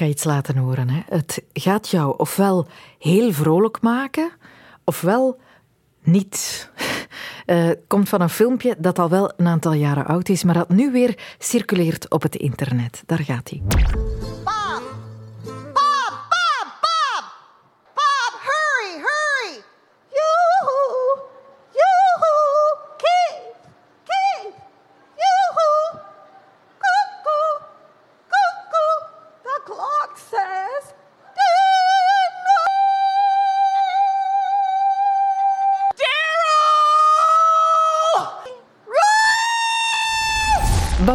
ga iets laten horen. Hè. Het gaat jou ofwel heel vrolijk maken, ofwel niet. Uh, komt van een filmpje dat al wel een aantal jaren oud is, maar dat nu weer circuleert op het internet. Daar gaat hij.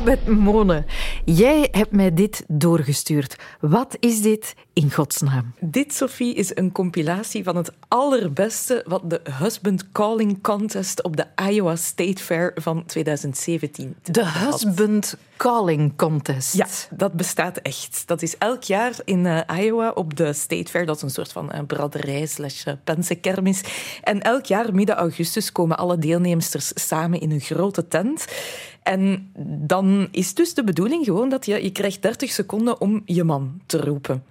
Babette Mone, jij hebt mij dit doorgestuurd. Wat is dit in godsnaam? Dit, Sophie, is een compilatie van het allerbeste wat de Husband Calling Contest op de Iowa State Fair van 2017. De Husband Calling Contest. Ja, dat bestaat echt. Dat is elk jaar in uh, Iowa op de State Fair. Dat is een soort van uh, braderij slash uh, pensenkermis. En elk jaar, midden augustus, komen alle deelnemers samen in een grote tent. En dan is dus de bedoeling gewoon dat je, je krijgt 30 seconden om je man te roepen.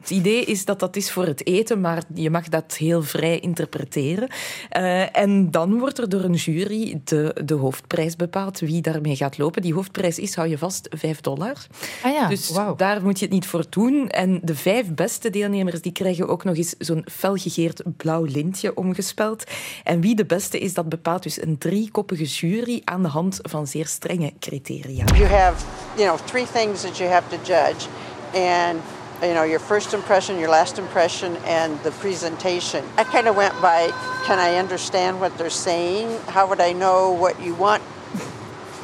Het idee is dat dat is voor het eten, maar je mag dat heel vrij interpreteren. Uh, en dan wordt er door een jury de, de hoofdprijs bepaald, wie daarmee gaat lopen. Die hoofdprijs is, hou je vast, 5 dollar. Ah ja, dus wow. daar moet je het niet voor doen. En de vijf beste deelnemers die krijgen ook nog eens zo'n felgegeerd blauw lintje omgespeld. En wie de beste is, dat bepaalt dus een driekoppige jury aan de hand van zeer strenge criteria. You have, you know, three things that you have to judge. And you know, your first impression, your last impression, and the presentation. I kind of went by, can I understand what they're saying? How would I know what you want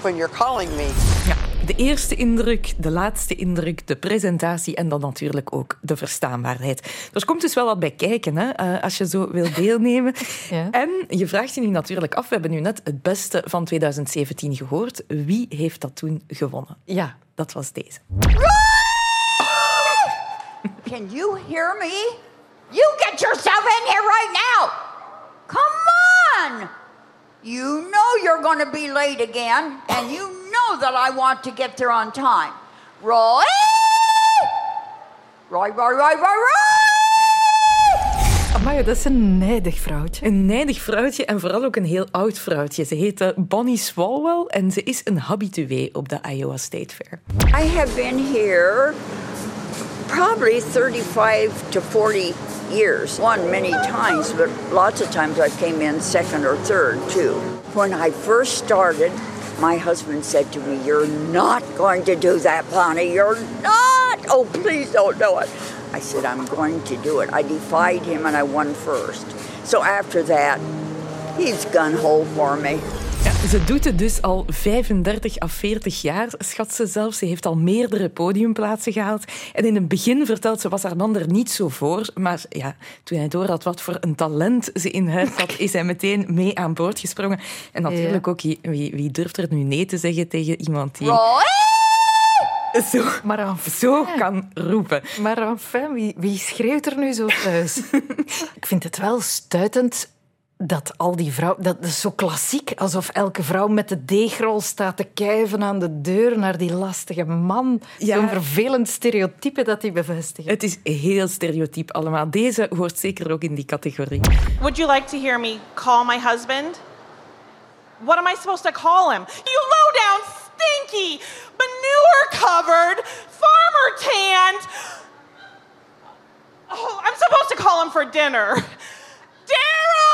when you're calling me? Ja, de eerste indruk, de laatste indruk, de presentatie en dan natuurlijk ook de verstaanbaarheid. Er komt dus wel wat bij kijken hè, uh, als je zo wil deelnemen. ja. En je vraagt je nu natuurlijk af, we hebben nu net het beste van 2017 gehoord. Wie heeft dat toen gewonnen? Ja, dat was deze. Can you hear me? You get yourself in here right now. Come on. You know you're going to be late again, and you know that I want to get there on time. Roy? Roy, Roy, Roy, Roy, Roy! Amai, dat is een nijdig vrouwtje. Een nijdig vrouwtje en vooral ook een heel oud vrouwtje. Ze heet eh, Bonnie Swalwell en ze is een habitué op de Iowa State Fair. I have been here probably 35 to 40 years. Won many times, but lots of times I came in second or third too. When I first started, my husband said to me, You're not going to do that, Bonnie. You're not. Oh, please don't do it. I said, I'm going to do it. I defied him and I won first. So after that, he's gun hole for me. Ja, ze doet het dus al 35 à 40 jaar, schat ze zelfs. Ze heeft al meerdere podiumplaatsen gehaald. En in het begin vertelt ze, was haar man er niet zo voor. Maar ja, toen hij door had wat voor een talent ze in huis had, is hij meteen mee aan boord gesprongen. En natuurlijk ja. ook, wie, wie, durft er nu nee te zeggen tegen iemand die... Zo, maar enfin. zo kan roepen. Maar enfin, wie, wie schreeuwt er nu zo thuis? Ik vind het wel stuitend dat al die vrouwen... Dat is zo klassiek, alsof elke vrouw met de deegrol staat te kuiven aan de deur naar die lastige man. Ja. Zo'n vervelend stereotype dat die bevestigen. Het is heel stereotyp allemaal. Deze hoort zeker ook in die categorie. Would you like to hear me call my husband? What am I supposed to call him? You low down, stinky, manure-covered, farmer-tanned... Oh, I'm supposed to call him for dinner. Daryl!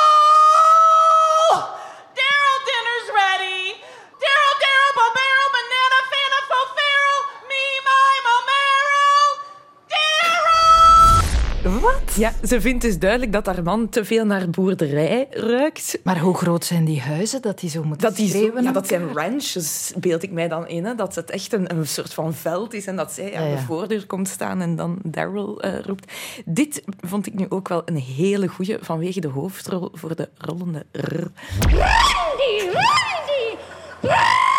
Wat? Ja, ze vindt dus duidelijk dat haar man te veel naar boerderij ruikt. Maar hoe groot zijn die huizen dat die zo moeten dat die schreeuwen? Zo, ja, dat zijn ranches, beeld ik mij dan in. Hè, dat het echt een, een soort van veld is en dat zij aan Ja, ja. de voordeur komt staan en dan Daryl eh, roept. Dit vond ik nu ook wel een hele goeie vanwege de hoofdrol voor de rollende R. Randy! Randy! Randy!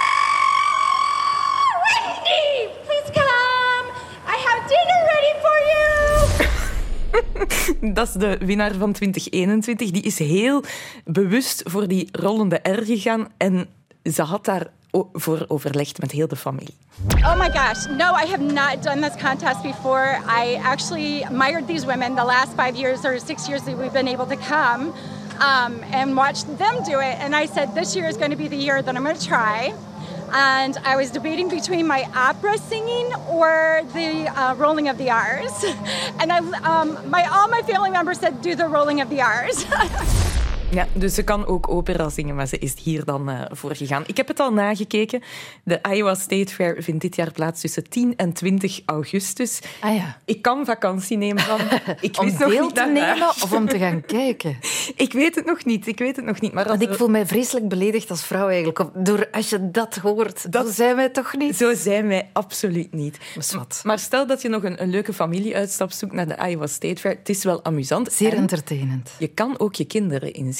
Dat is de winnaar van 2021. Die is heel bewust voor die rollende R gegaan en ze had daar voor overlegd met heel de familie. Oh my gosh, no, I have not done this contest before. I actually admired these women the last five years or six years that we've been able to come um, and watch them do it. And I said, this year is going to be the year that I'm going to try. And I was debating between my opera singing or the uh, rolling of the R's. And I, um, my, all my family members said, do the rolling of the R's. Ja, dus ze kan ook opera zingen, maar ze is hier dan eh, voor gegaan. Ik heb het al nagekeken. De Iowa State Fair vindt dit jaar plaats tussen 10 en 20 augustus. Ah ja. Ik kan vakantie nemen van. Ik Om nog deel niet te nemen of om te gaan kijken? Ik weet het nog niet. Ik weet het nog niet. Maar Want ik voel mij vreselijk beledigd als vrouw eigenlijk. Door, als je dat hoort, Dat- dat zijn wij toch niet? Zo zijn wij absoluut niet. Maar. Maar stel dat je nog een, een leuke familieuitstap zoekt naar de Iowa State Fair. Het is wel amusant. Zeer En entertainend. je kan ook je kinderen inschrijven.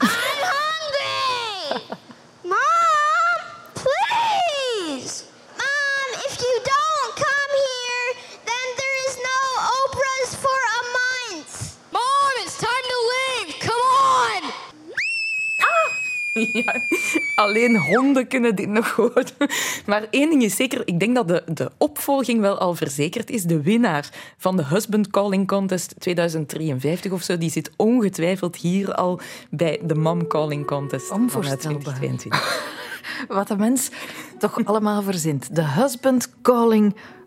I'm hungry! Mom! Please! Mom, if you don't come here, then there is no Oprahs for a month. Mom, it's time to leave. Come on! Ja, alleen honden kunnen dit nog horen. Maar één ding is zeker, ik denk dat de, de opvolging wel al verzekerd is. De winnaar van de Husband Calling Contest 2053 of zo, die zit ongetwijfeld hier al bij de Mom Calling Contest van Onvoorstelbaar. 2022. Wat de mens toch allemaal verzint. De Husband Calling Contest.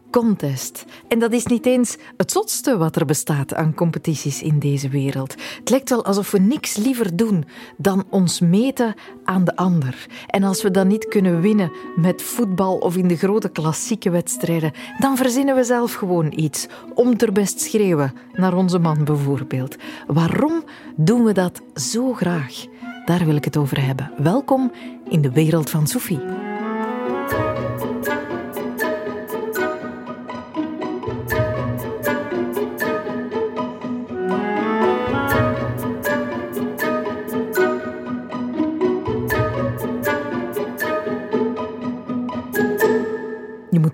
En dat is niet eens het zotste wat er bestaat aan competities in deze wereld. Het lijkt wel alsof we niks liever doen dan ons meten aan de ander. En als we dan niet kunnen winnen met voetbal of in de grote klassieke wedstrijden, dan verzinnen we zelf gewoon iets. Om ter best schreeuwen naar onze man bijvoorbeeld. Waarom doen we dat zo graag? Daar wil ik het over hebben. Welkom in de wereld van Sophie.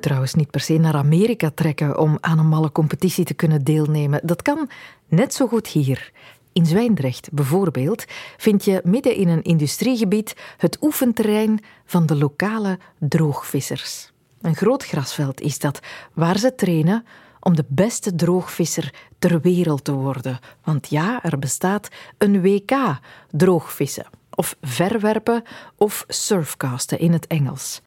Trouwens niet per se naar Amerika trekken om aan een malle competitie te kunnen deelnemen. Dat kan net zo goed hier. In Zwijndrecht bijvoorbeeld vind je midden in een industriegebied het oefenterrein van de lokale droogvissers. Een groot grasveld is dat, waar ze trainen om de beste droogvisser ter wereld te worden. Want ja, er bestaat een WK droogvissen, of verwerpen of surfcasten in het Engels.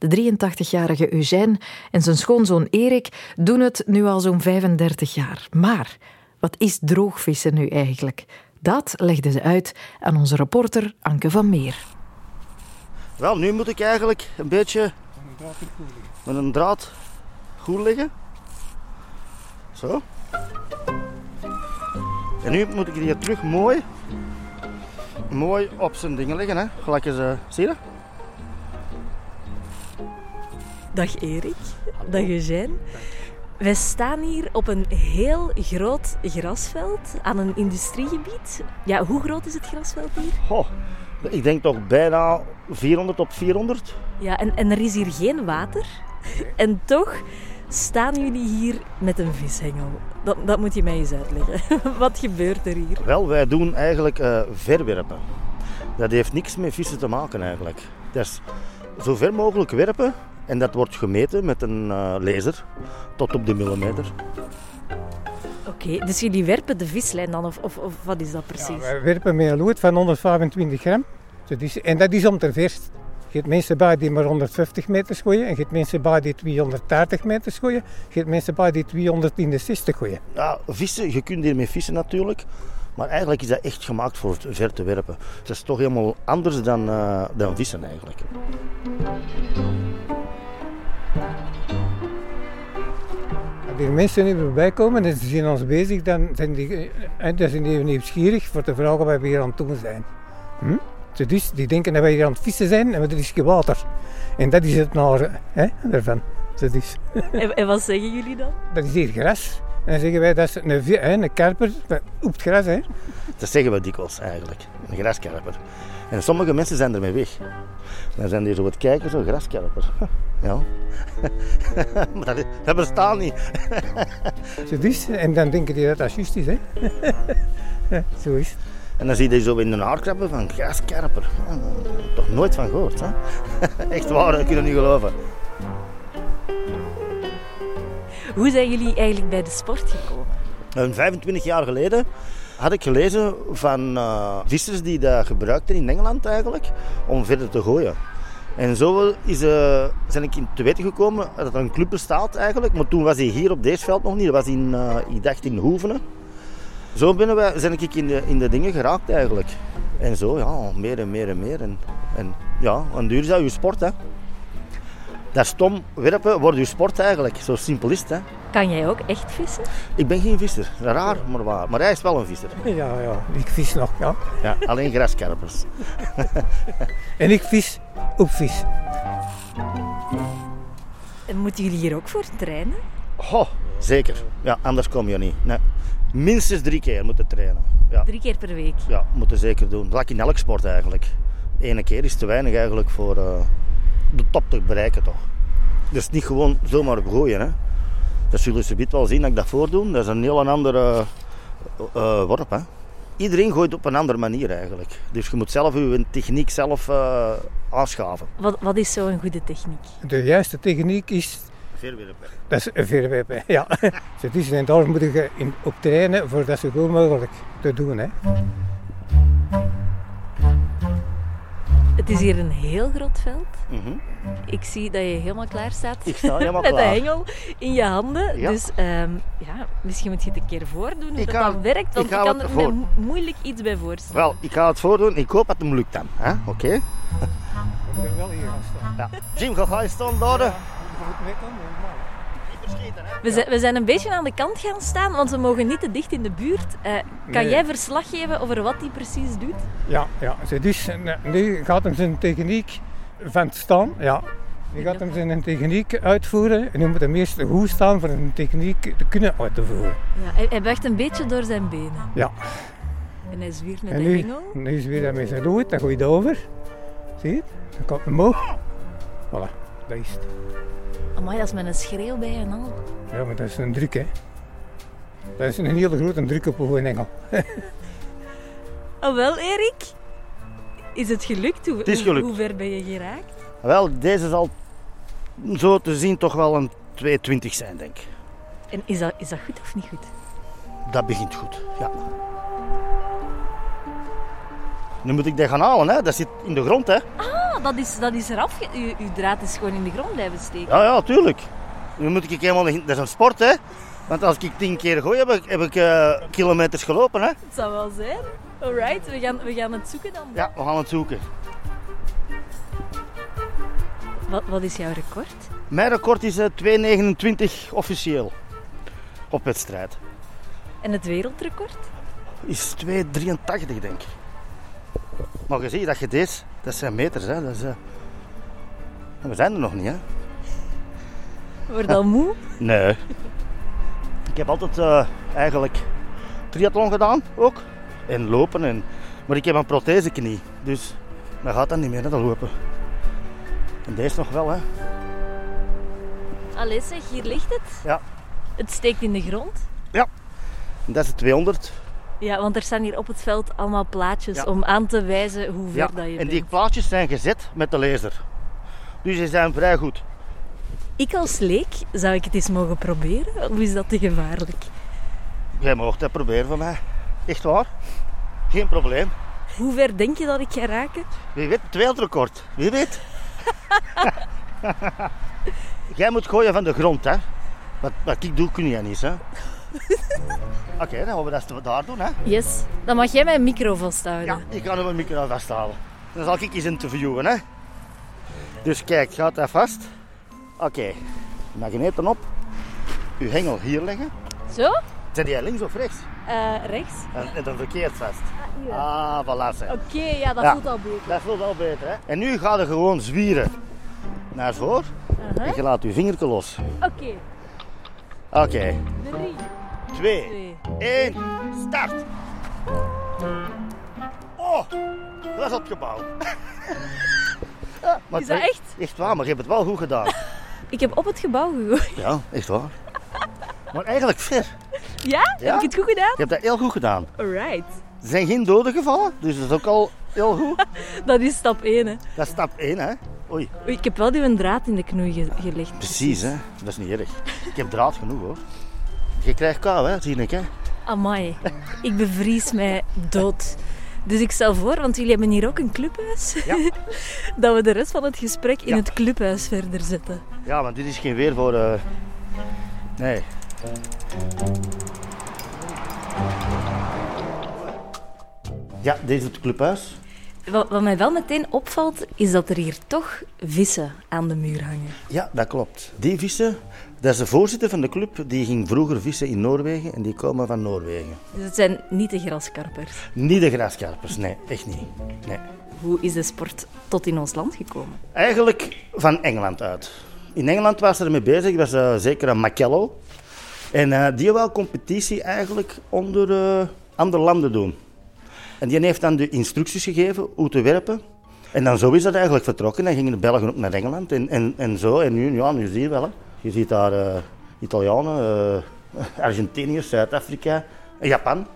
De 83-jarige Eugène en zijn schoonzoon Erik doen het nu al zo'n 35 jaar. Maar wat is droogvissen nu eigenlijk? Dat legden ze uit aan onze reporter Anke van Meer. Wel, nu moet ik eigenlijk een beetje met een draad goed liggen. Zo. En nu moet ik die terug mooi, mooi op zijn dingen liggen. Hè. Gelijk eens, eh, zie je? Dag Erik, dag Eugène. Wij staan hier op een heel groot grasveld aan een industriegebied. Ja, hoe groot is het grasveld hier? Goh, ik denk toch bijna 400 op 400. Ja, en, en er is hier geen water. En toch staan jullie hier met een vishengel. Dat, dat moet je mij eens uitleggen. Wat gebeurt er hier? Wel, wij doen eigenlijk eh, verwerpen. Dat heeft niks met vissen te maken eigenlijk. Dat is zo ver mogelijk werpen en dat wordt gemeten met een eh, laser tot op de millimeter. Oké, dus jullie werpen de vislijn dan, of, of, of wat is dat precies? Wij werpen met een lood van 125 gram. Dat is, en dat is om te verst. Je hebt mensen bij die maar 150 meter gooien. En je hebt mensen bij die 230 meter gooien. Je hebt mensen bij die 260 gooien. Ja, vissen, je kunt hiermee vissen natuurlijk. Maar eigenlijk is dat echt gemaakt voor het ver te werpen. Het is toch helemaal anders dan, eh, dan vissen eigenlijk. Als die mensen nu voorbij komen en ze zien ons bezig, dan zijn die, eh, dan zijn die nieuwsgierig voor te vragen wat we hier aan het doen zijn. Hm? Dus die denken dat wij hier aan het vissen zijn en er is geen water. En dat is het naar hè, daarvan. Is, En, en wat zeggen jullie dan? dat is hier gras. En dan zeggen wij dat is een, hè, een karper gras. Hè. Dat zeggen we dikwijls eigenlijk. Een graskarper. En sommige mensen zijn ermee weg. Dan zijn die zo wat kijken, zo graskarper. Ja. maar dat, dat bestaat niet. Zo dus, en dan denken die dat dat juist is. Hè. Ja, Zo is het. En dan zie je die zo in de haar krabben van graskarper. Ah, toch nooit van gehoord, hè? Echt waar, dat kun je niet geloven. Hoe zijn jullie eigenlijk bij de sport gekomen? En 25 jaar geleden had ik gelezen van eh, vissers die dat gebruikten in Engeland eigenlijk om verder te gooien. En zo is, eh, ben ik in te weten gekomen dat er een club bestaat eigenlijk. Maar toen was hij hier op deze veld nog niet. Dat was in, eh, ik dacht in Hoevenen. Zo binnen wij, ben ik in de, in de dingen geraakt eigenlijk. En zo, ja, meer en meer en meer. En, en ja, een duur is dat sport, hè. Dat stom werpen wordt je sport eigenlijk. Zo simpel is het, hè. Kan jij ook echt vissen? Ik ben geen visser, raar maar waar. Maar hij is wel een visser. Ja, ja, ik vis nog, ja. Ja, alleen graskarpers. En ik vis op vis. En moeten jullie hier ook voor trainen? Oh, zeker. Ja, anders kom je niet. Nee. Minstens drie keer moeten trainen. Ja, Drie keer per week. ja moeten zeker doen. Dat in elk sport eigenlijk. Ene keer is te weinig eigenlijk voor eh, de top te bereiken toch. Dus niet gewoon zomaar gooien. Hè. Dat zullen ze wel zien dat ik dat voordoe. Dat is een heel andere eh, worp. Hè. Iedereen gooit op een andere manier eigenlijk. Dus je moet zelf je techniek zelf eh aanschaven. Wat, wat is zo'n goede techniek? De juiste techniek is, Veerwerpen. dat is een veerwerpen. Ja. Dus en daar moet je in, op trainen voor dat zo goed mogelijk te doen. Hè. Het is hier een heel groot veld. Mhm. Ik zie dat je helemaal klaar staat. Ik sta helemaal Met de klaar. hengel in je handen. Ja. Dus ehm, ja, misschien moet je het een keer voordoen hoe Ik dat ga- dan werkt. Want ik ik, kan er me voor- mo- moeilijk iets bij voorstellen. Wel, ik ga het voordoen. Ik hoop dat het hem lukt dan. hè? Oké? Ik ben wel hier gaan staan. Ja. Jim, ga je staan daar? Je moet meekomen, normaal. We zijn, we zijn een beetje aan de kant gaan staan, want we mogen niet te dicht in de buurt. Eh, kan Nee. jij verslag geven over wat hij precies doet? Ja, ja. Dus, nu gaat hem zijn techniek van het staan. Ja. Nu gaat hem zijn techniek uitvoeren. En nu moet hem eerst goed staan voor een techniek te kunnen uit te voeren. Ja, hij, hij buigt een beetje door zijn benen. Ja. En hij zwiert met En de nu, hengel. nu is weer dat met zijn dan gooi je het over. Zie je? Dan komt het omhoog. Voilà, dat is het. Amai, dat is met een schreeuw bij en al. Ja, maar dat is een druk, hè. Dat is een hele grote druk op een engel. Oh wel, Erik? Is het gelukt? Hoe, Het is hoe- gelukt. Hoe, ver ben je geraakt? Wel, deze zal zo te zien toch wel een 220 zijn, denk ik. En is dat, is dat goed of niet goed? Dat begint goed, ja. Nu moet ik dat gaan halen, hè. Dat zit in de grond, hè. Ah, dat is, dat is eraf. Uw, draad is gewoon in de grond blijven steken. Ja, ja, tuurlijk. Nu moet ik helemaal... Dat is een sport, hè. Want als ik tien keer gooi, heb ik, heb ik eh, kilometers gelopen, hè. Het zou wel zijn. Alright, we gaan, we gaan het zoeken dan. Ja, we gaan het zoeken. Wat, wat is jouw record? Mijn record is eh, 2,29 officieel. Op wedstrijd. En het wereldrecord? Is 2,83 denk ik. Maar je ziet dat je deze... Dat zijn meters, hè. Dat is, eh, We zijn er nog niet, hè. Word al moe? Nee. Ik heb altijd eh, eigenlijk triathlon gedaan ook. En lopen. En... Maar ik heb een prothese-knie. Dus dan gaat dat niet meer, hè, dat lopen. En deze nog wel, hè. Allee zeg, hier ligt het. Ja. Het steekt in de grond. Ja. En dat is de 200. Ja, want er staan hier op het veld allemaal plaatjes Ja. om aan te wijzen hoe ver Ja. dat je En bent. die plaatjes zijn gezet met de laser. Dus die zijn vrij goed. Ik als leek, zou ik het eens mogen proberen? Hoe is dat te gevaarlijk? Jij mag dat proberen van mij. Echt waar. Geen probleem. Hoe ver denk je dat ik ga raken? Wie weet, het wereldrecord. Wie weet. Jij moet gooien van de grond, hè. Wat, wat ik doe, kun jij niet, hè. Oké, dan gaan we dat daar doen. Hè? Yes. Dan mag jij mijn micro vasthouden. Ja, ik kan hem mijn micro vasthouden. Dan zal ik eens interviewen. Hè? Dus kijk, gaat dat vast. Oké, okay. magneten op. Uw hengel hier leggen. Zo? Zit jij links of rechts? Uh, rechts. En, en, dan verkeerd vast. Ah, ja. ah voilà. Oké, ja, dat voelt al beter. Dat voelt al beter, hè? En nu ga je gewoon zwieren. Naar voren. En je laat je vingertje los. Oké. Okay. Oké. 2, 1, start! Oh, dat is opgebouwd. maar is dat echt? Echt waar, maar je hebt het wel goed gedaan. ik heb op het gebouw gegooid. Ja, echt waar. Maar eigenlijk fris. Ja? Heb ik het goed gedaan? Je hebt dat heel goed gedaan. Alright. Er zijn geen doden gevallen, dus dat is ook al heel goed. dat is stap 1, hè. Dat is stap 1, hè. Oei. Ik heb wel een draad in de knoei gelegd. Precies, hè. Dat is niet erg. Ik heb draad genoeg, hoor. Je krijgt kou, hè, zie ik, hè. Amai, ik bevries mij dood. Dus ik stel voor, want jullie hebben hier ook een clubhuis, dat we de rest van het gesprek in Ja. het clubhuis verder zetten. Ja, want dit is geen weer voor... eh, Nee. Ja, dit is het clubhuis. Wat, wat mij wel meteen opvalt, is dat er hier toch vissen aan de muur hangen. Ja, dat klopt. Die vissen, dat is de voorzitter van de club, die ging vroeger vissen in Noorwegen en die komen van Noorwegen. Dus het zijn niet de graskarpers. Niet de graskarpers, nee, echt niet. Nee. Hoe is de sport tot in ons land gekomen? Eigenlijk van Engeland uit. In Engeland was er mee bezig, was eh, zeker een Mackello. En eh, die wou competitie eigenlijk onder eh, andere landen doen. En die heeft dan de instructies gegeven hoe te werpen. En dan zo is dat eigenlijk vertrokken. Dan gingen de Belgen ook naar Engeland en, en, en zo. En nu, ja, nu zie je wel. Hè. Je ziet daar eh, Italianen, eh, Argentiniërs, Zuid-Afrika, Japan.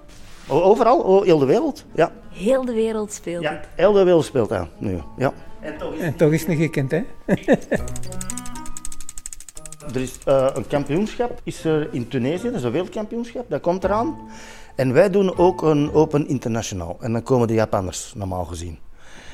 O- Overal, o- heel de wereld. Ja, Heel de wereld speelt ja het. heel de wereld speelt aan nu. Ja. En toch is het niet gekend, hè? Er is eh, een kampioenschap is er in Tunesië, dat is een wereldkampioenschap, dat komt eraan. En wij doen ook een Open International. En dan komen de Japanners, normaal gezien,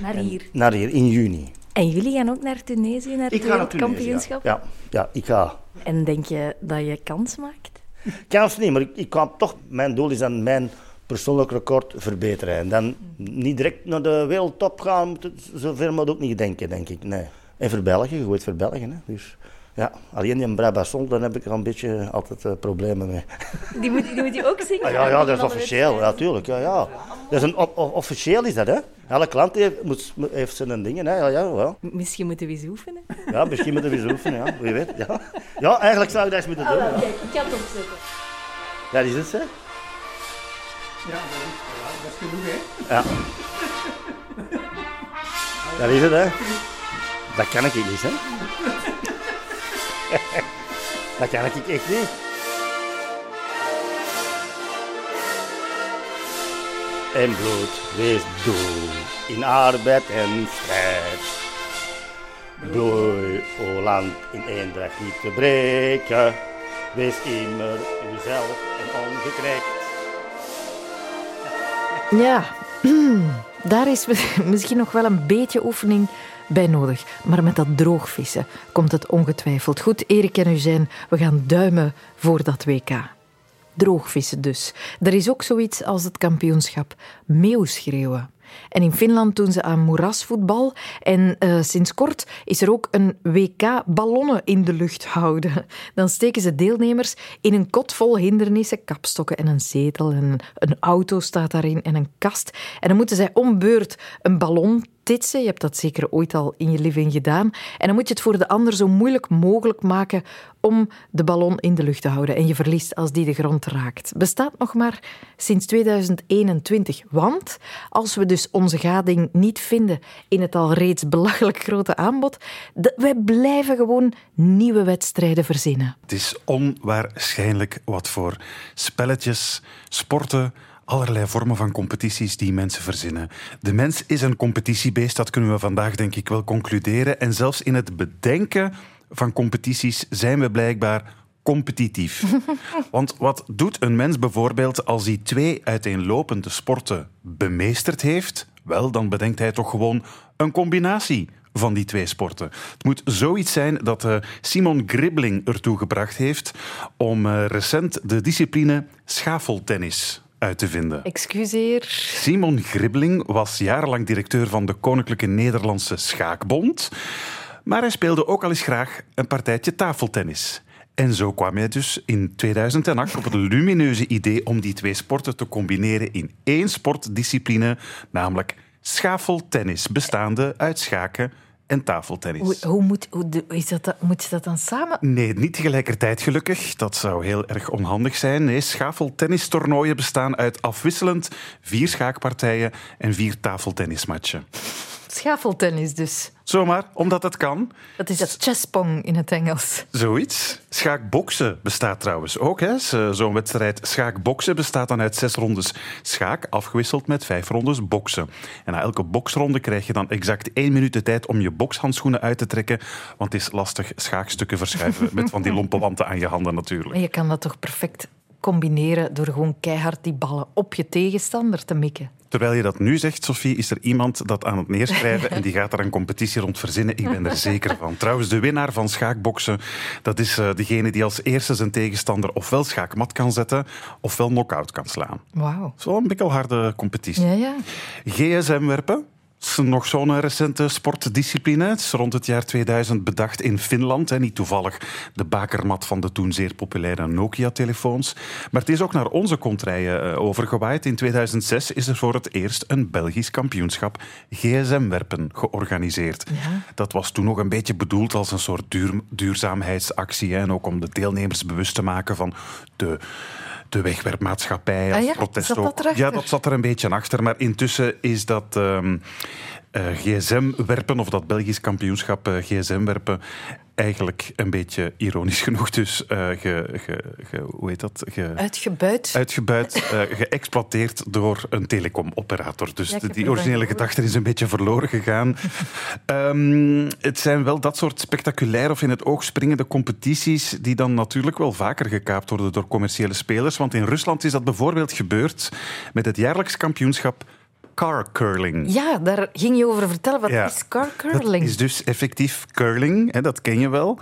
Naar hier. naar hier in juni. En jullie gaan ook naar Tunesië, naar het Ik wereldkampioenschap? Ja, ja, ik ga. En denk je dat je kans maakt? Kans niet, maar ik, ik kan toch, mijn doel is dan mijn persoonlijk record verbeteren. En dan niet direct naar de wereldtop gaan, zover moet ook niet denken, denk ik. Nee. En voor België, je gooit voor België. Hè. Dus ja, alleen in Brabazon, dan heb ik er een beetje altijd eh, problemen mee. Die moet, die moet je ook zingen? Ah, ja, ja, dat is officieel, ja, tuurlijk. Ja, ja. Dat is een, officieel is dat, hè. Elke klant heeft, moet, heeft zijn dingen, hè. Ja, ja, ja. Misschien moeten we eens oefenen. ja misschien moeten we eens oefenen, ja. Wie weet, ja. Ja, eigenlijk zou ik dat eens moeten doen. Ja, Kijk, ik ga het opzetten. ja die is het, hè. Ja, dat is genoeg, hè? Ja. Dat is het, hè. Dat kan ik niet, hè. Dat kan ik echt niet. En bloed, wees doel in arbeid en strijd. Bloei, o land, in eendracht niet te breken. Wees immer uzelf en ongekrenkt. Ja, daar is misschien nog wel een beetje oefening bij nodig. Maar met dat droogvissen komt het ongetwijfeld goed. Erik en Eugène, we gaan duimen voor dat WK. Droogvissen dus. Er is ook zoiets als het kampioenschap meeuwschreeuwen. En in Finland doen ze aan moerasvoetbal. En eh, sinds kort is er ook een WK ballonnen in de lucht houden. Dan steken ze deelnemers in een kot vol hindernissen, kapstokken en een zetel. En een auto staat daarin en een kast. En dan moeten zij om beurt een ballon titsen. Je hebt dat zeker ooit al in je living gedaan. En dan moet je het voor de ander zo moeilijk mogelijk maken om de ballon in de lucht te houden. En je verliest als die de grond raakt. Bestaat nog maar sinds 2021. Want als we dus onze gading niet vinden in het al reeds belachelijk grote aanbod, wij blijven gewoon nieuwe wedstrijden verzinnen. Het is onwaarschijnlijk wat voor spelletjes, sporten, allerlei vormen van competities die mensen verzinnen. De mens is een competitiebeest, dat kunnen we vandaag denk ik wel concluderen. En zelfs in het bedenken van competities zijn we blijkbaar competitief. Want wat doet een mens bijvoorbeeld als hij twee uiteenlopende sporten bemeesterd heeft? Wel, dan bedenkt hij toch gewoon een combinatie van die twee sporten. Het moet zoiets zijn dat eh, Simon Gribling ertoe gebracht heeft om eh, recent de discipline schafeltennis uit te vinden. Excuseer. Simon Gribling was jarenlang directeur van de Koninklijke Nederlandse Schaakbond. Maar hij speelde ook al eens graag een partijtje tafeltennis. En zo kwam hij dus in 2008 op het lumineuze idee om die twee sporten te combineren in één sportdiscipline, namelijk schafeltennis, bestaande uit schaken en tafeltennis. Hoe, hoe moet, hoe, is dat, dan- moet je dat dan samen? Nee, niet tegelijkertijd gelukkig. Dat zou heel erg onhandig zijn. Nee, schafeltennistoernooien bestaan uit afwisselend vier schaakpartijen en vier tafeltennismatchen. Schafeltennis dus. Zomaar, omdat het kan. Dat is het chesspong in het Engels. Zoiets. Schaakboksen bestaat trouwens ook. Zo'n wedstrijd schaakboksen bestaat dan uit zes rondes schaak, afgewisseld met vijf rondes boksen. En na elke boksronde krijg je dan exact één minuut de tijd om je bokshandschoenen uit te trekken, want het is lastig schaakstukken verschuiven met van die lompe wanten aan je handen natuurlijk. Maar je kan dat toch perfect combineren door gewoon keihard die ballen op je tegenstander te mikken. Terwijl je dat nu zegt, Sophie, is er iemand dat aan het neerschrijven en die gaat daar een competitie rond verzinnen. Ik ben er zeker van. Trouwens, de winnaar van schaakboksen, dat is eh, degene die als eerste zijn tegenstander ofwel schaakmat kan zetten, ofwel knock-out kan slaan. Wauw. Zo een bikkelharde competitie. Ja, ja. GSM-werpen. is nog zo'n recente sportdiscipline. Het is rond het jaar 2000 bedacht in Finland. Hè. Niet toevallig de bakermat van de toen zeer populaire Nokia-telefoons. Maar het is ook naar onze kontrijen eh, overgewaaid. In 2006 is er voor het eerst een Belgisch kampioenschap GSM-werpen georganiseerd. Dat was toen nog een beetje bedoeld als een soort duur- duurzaamheidsactie. Hè. En ook om de deelnemers bewust te maken van de de wegwerpmaatschappij als Ah ja, protest ook. Ja, dat zat er een beetje achter. Maar intussen is dat ehm, eh, gsm-werpen, of dat Belgisch kampioenschap eh, gsm-werpen, eigenlijk een beetje ironisch genoeg dus eh, ge, ge, ge- hoe heet dat? Ge, Uitgebuit. uitgebuit, geëxploiteerd door een telecomoperator. Dus Ja, die originele gedachte is een beetje verloren gegaan. Ehm, het zijn wel dat soort spectaculair of in het oog springende competities die dan natuurlijk wel vaker gekaapt worden door commerciële spelers. Want in Rusland is dat bijvoorbeeld gebeurd met het jaarlijks kampioenschap car curling. Ja, daar ging je over vertellen. Wat Ja. is car Dat curling? is dus effectief curling, hè, dat ken je wel.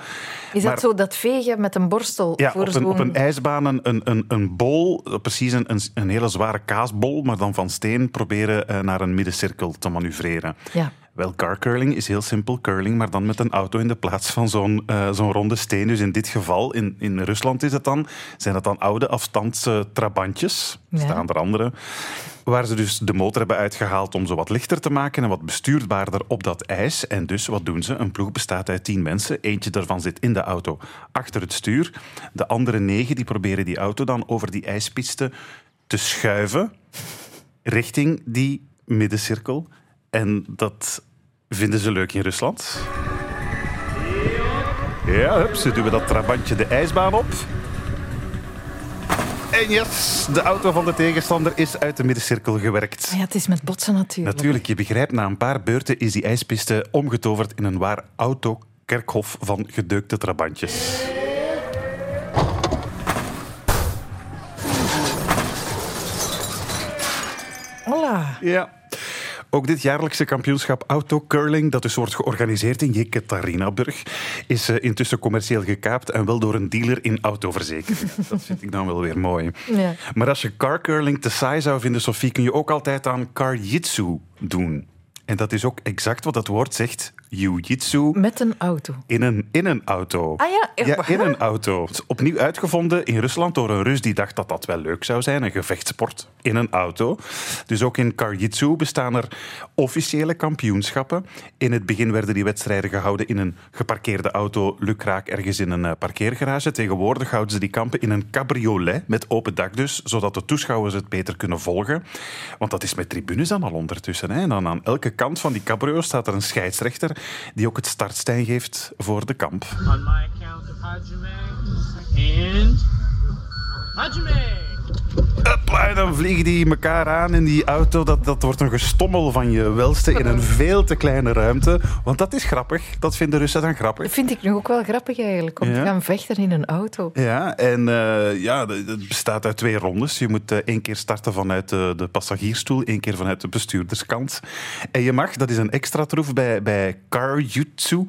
Is Maar- dat zo dat vegen met een borstel? Ja, voor op een, op een ijsbaan een, een, een, bol, precies een, een, hele zware kaasbol, maar dan van steen proberen eh, naar een middencirkel te manoeuvreren. Ja. Wel, car curling is heel simpel curling, maar dan met een auto in de plaats van zo'n eh, zo'n ronde steen. Dus in dit geval, in, in Rusland is het dan, zijn het dan oude afstandstrabantjes, Ja. staan er andere, waar ze dus de motor hebben uitgehaald om ze wat lichter te maken en wat bestuurbaarder op dat ijs. En dus, wat doen ze? Een ploeg bestaat uit tien mensen. Eentje daarvan zit in de auto achter het stuur. De andere negen die proberen die auto dan over die ijspiste te schuiven richting die middencirkel. En dat vinden ze leuk in Rusland. Ja, hup, ze duwen dat trabantje de ijsbaan op. En yes, de auto van de tegenstander is uit de middencirkel gewerkt. Ah ja, het is met botsen natuurlijk. Natuurlijk, je begrijpt, na een paar beurten is die ijspiste omgetoverd in een waar autokerkhof van gedeukte trabantjes. Hola. Ja. Ook dit jaarlijkse kampioenschap autocurling, dat dus wordt georganiseerd in Jekaterinburg, is eh, intussen commercieel gekaapt en wel door een dealer in autoverzekering. Dat vind ik dan wel weer mooi. Ja. Maar als je carcurling te saai zou vinden, Sophie, kun je ook altijd aan carjitsu doen. En dat is ook exact wat het woord zegt. Jiu-jitsu Met een auto. in een, in een auto. Ah ja, echt Ja, waar? in een auto. Het is opnieuw uitgevonden in Rusland door een Rus die dacht dat dat wel leuk zou zijn. Een gevechtsport in een auto. Dus ook in Karjitsu bestaan er officiële kampioenschappen. In het begin werden die wedstrijden gehouden in een geparkeerde auto, lukraak ergens in een eh, parkeergarage. Tegenwoordig houden ze die kampen in een cabriolet met open dak dus, zodat de toeschouwers het beter kunnen volgen. Want dat is met tribunes dan al ondertussen. Hè. En dan aan elke kant van die cabrio staat er een scheidsrechter die ook het startstijn geeft voor de kamp. On my count of Hajime. And. Hajime! En dan vliegen die elkaar aan in die auto. Dat, dat wordt een gestommel van je welste in een veel te kleine ruimte. Want dat is grappig. Dat vinden Russen dan grappig. Dat vind ik nu ook wel grappig eigenlijk, om Ja. te gaan vechten in een auto. Ja, en eh, ja, het bestaat uit twee rondes. Je moet eh, één keer starten vanuit de, de passagiersstoel, één keer vanuit de bestuurderskant. En je mag, dat is een extra troef bij, bij Carjutsu,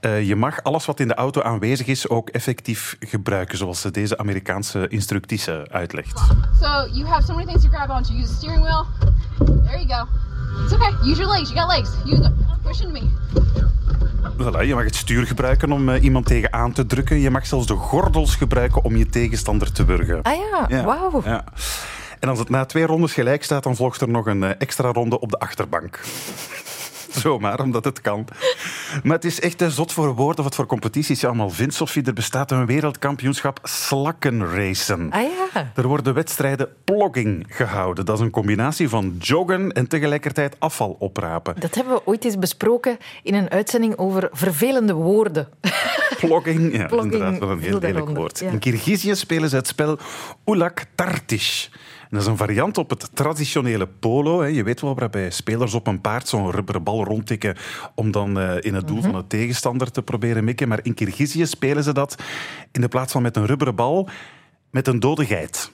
eh, je mag alles wat in de auto aanwezig is ook effectief gebruiken, zoals ze deze Amerikaanse instructrice uitlegt. So you have so many things to grab onto. Use the steering wheel. There you go. It's okay. Use your legs. You got legs. Use them. Push into me. Voilà, je mag het stuur gebruiken om eh, iemand tegen aan te drukken. Je mag zelfs de gordels gebruiken om je tegenstander te wurgen. Ah ja, wauw. Ja. En als het na twee rondes gelijk staat, dan volgt er nog een eh, extra ronde op de achterbank. zomaar, omdat het kan. Maar het is echt zot voor woorden wat voor competities je allemaal vindt, Sophie. Er bestaat een wereldkampioenschap slakkenracen. Ah ja. Er worden wedstrijden plogging gehouden. Dat is een combinatie van joggen en tegelijkertijd afval oprapen. Dat hebben we ooit eens besproken in een uitzending over vervelende woorden. Plogging, ja, Plogging inderdaad wel een heel lelijk woord. ja. In Kirgizië spelen ze het spel Ulak Tartish. Dat is een variant op het traditionele polo. hè. Je weet wel, waarbij spelers op een paard zo'n rubberen bal rondtikken om dan eh, in het doel Mhm. van de tegenstander te proberen mikken. Maar in Kirgizië spelen ze dat in de plaats van met een rubberen bal met een dode geit.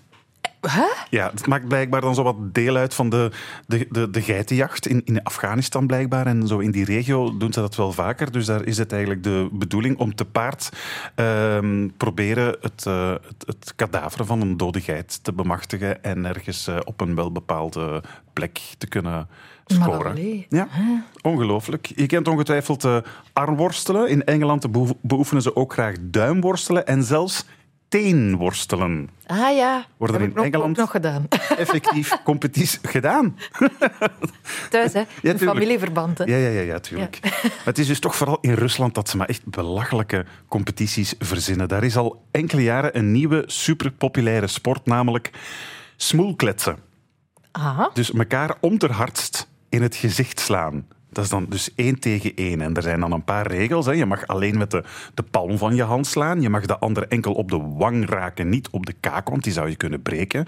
Ja, het maakt blijkbaar dan zo wat deel uit van de, de, de, de geitenjacht in, in Afghanistan blijkbaar. En zo in die regio doen ze dat wel vaker. Dus daar is het eigenlijk de bedoeling om te paard ehm, proberen het, eh, het, het kadaver van een dode geit te bemachtigen en ergens eh, op een welbepaalde plek te kunnen scoren. Ja, ongelooflijk. Je kent ongetwijfeld eh, armworstelen. In Engeland beoef- beoefenen ze ook graag duimworstelen en zelfs teenworstelen. Ah ja, Worden heb in ik Engeland- nog gedaan. Effectief competitie gedaan. Thuis, hè? in tuurlijk. familieverband. Hè? Ja, ja, ja, ja tuurlijk. Maar het is dus toch vooral in Rusland dat ze maar echt belachelijke competities verzinnen. Daar is al enkele jaren een nieuwe superpopulaire sport, namelijk smoelkletsen. Aha. Dus elkaar om ter hardst in het gezicht slaan. Dat is dan dus één tegen één. En er zijn dan een paar regels. Hè. Je mag alleen met de, de palm van je hand slaan. Je mag de ander enkel op de wang raken, niet op de kaak, want die zou je kunnen breken.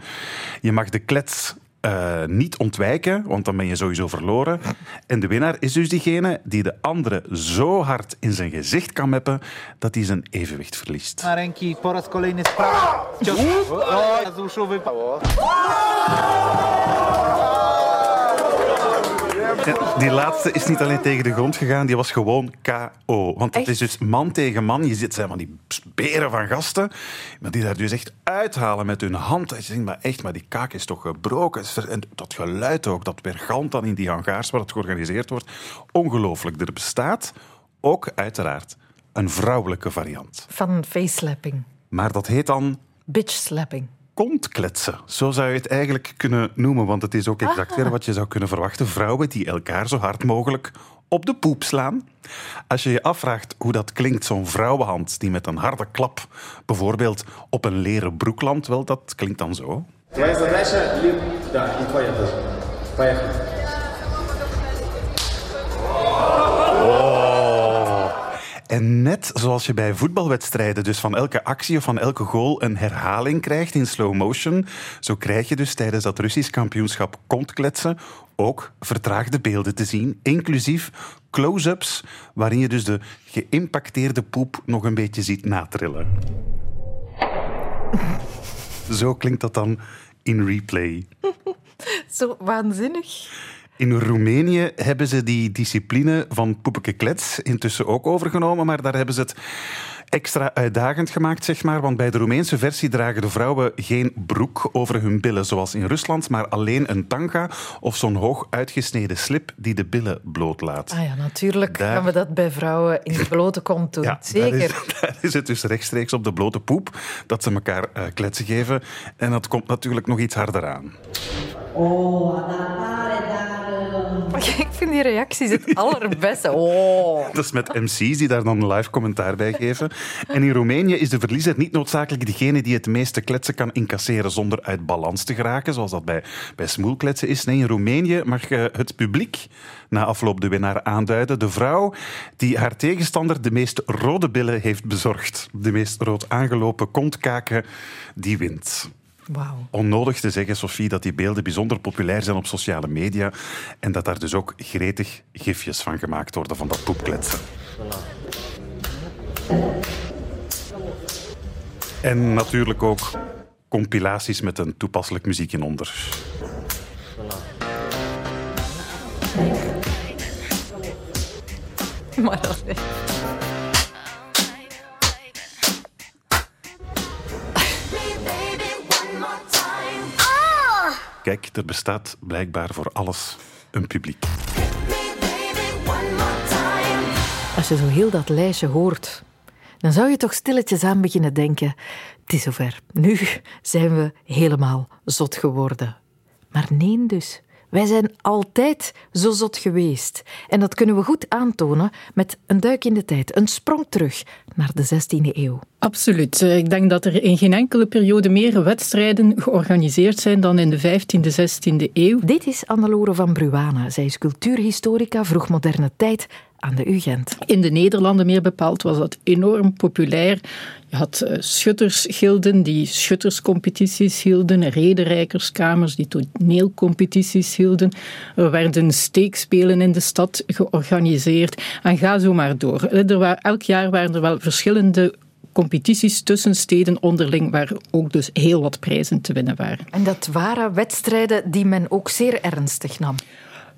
Je mag de klets eh, niet ontwijken, want dan ben je sowieso verloren. En de winnaar is dus diegene die de andere zo hard in zijn gezicht kan meppen dat hij zijn evenwicht verliest. Ręki po raz kolejny. Wciąż. O, zuszowy. Ja, die laatste is niet alleen tegen de grond gegaan, die was gewoon KO. Want het is dus man tegen man. Je zit zijn van die beren van gasten, maar die daar dus echt uithalen met hun hand. En je denkt, maar echt, maar die kaak is toch gebroken. En dat geluid ook, dat weergalmt dan in die hangars waar het georganiseerd wordt. Ongelooflijk. Er bestaat ook uiteraard een vrouwelijke variant. Van face-slapping. Maar dat heet dan Bitch-slapping. Kontkletsen. Zo zou je het eigenlijk kunnen noemen, want het is ook exact weer ah. wat je zou kunnen verwachten. Vrouwen die elkaar zo hard mogelijk op de poep slaan. Als je je afvraagt hoe dat klinkt, zo'n vrouwenhand die met een harde klap bijvoorbeeld op een leren broek landt, wel, dat klinkt dan zo. Ja, is lesje, ja, En net zoals je bij voetbalwedstrijden dus van elke actie of van elke goal een herhaling krijgt in slow motion, zo krijg je dus tijdens dat Russisch kampioenschap kontkletsen ook vertraagde beelden te zien, inclusief close-ups waarin je dus de geïmpacteerde poep nog een beetje ziet natrillen. Zo klinkt dat dan in replay. Zo waanzinnig. In Roemenië hebben ze die discipline van poepeke klets intussen ook overgenomen, maar daar hebben ze het extra uitdagend gemaakt, zeg maar. Want bij de Roemeense versie dragen de vrouwen geen broek over hun billen, zoals in Rusland, maar alleen een tanga of zo'n hoog uitgesneden slip die de billen blootlaat. Ah ja, natuurlijk Daar- gaan we dat bij vrouwen in de blote kont doen. Ja, Zeker. Daar is, daar is het dus rechtstreeks op de blote poep dat ze elkaar eh, kletsen geven. En dat komt natuurlijk nog iets harder aan. Ik vind die reacties het allerbeste. Oh. Dat is met MC's die daar dan live commentaar bij geven. En in Roemenië is de verliezer niet noodzakelijk degene die het meeste kletsen kan incasseren zonder uit balans te geraken, zoals dat bij, bij smoelkletsen is. Nee, in Roemenië mag eh, het publiek na afloop de winnaar aanduiden. De vrouw die haar tegenstander de meest rode billen heeft bezorgd. De meest rood aangelopen kontkaken, die wint. Wauw. Onnodig te zeggen, Sophie, dat die beelden bijzonder populair zijn op sociale media en dat daar dus ook gretig gifjes van gemaakt worden van dat poepkletsen. En natuurlijk ook compilaties met een toepasselijk muziekje onder. Maar. Kijk, er bestaat blijkbaar voor alles een publiek. Als je zo heel dat lijstje hoort, dan zou je toch stilletjes aan beginnen denken: het is zover. Nu zijn we helemaal zot geworden. Maar nee, dus. Wij zijn altijd zo zot geweest. En dat kunnen we goed aantonen met een duik in de tijd, een sprong terug naar de 16e eeuw. Absoluut. Eh, Ik denk dat er in geen enkele periode meer wedstrijden georganiseerd zijn dan in de 15e, 16e eeuw. Dit is Annelore van Bruana. Zij is cultuurhistorica vroegmoderne tijd aan de UGent. In de Nederlanden meer bepaald was dat enorm populair. Je had eh, schuttersgilden die schutterscompetities hielden, rederijkerskamers die toneelcompetities hielden. Er werden steekspelen in de stad georganiseerd. En ga zo maar door. Eh, Er elk jaar waren er wel verschillende competities tussen steden onderling, waar ook dus heel wat prijzen te winnen waren. En dat waren wedstrijden die men ook zeer ernstig nam.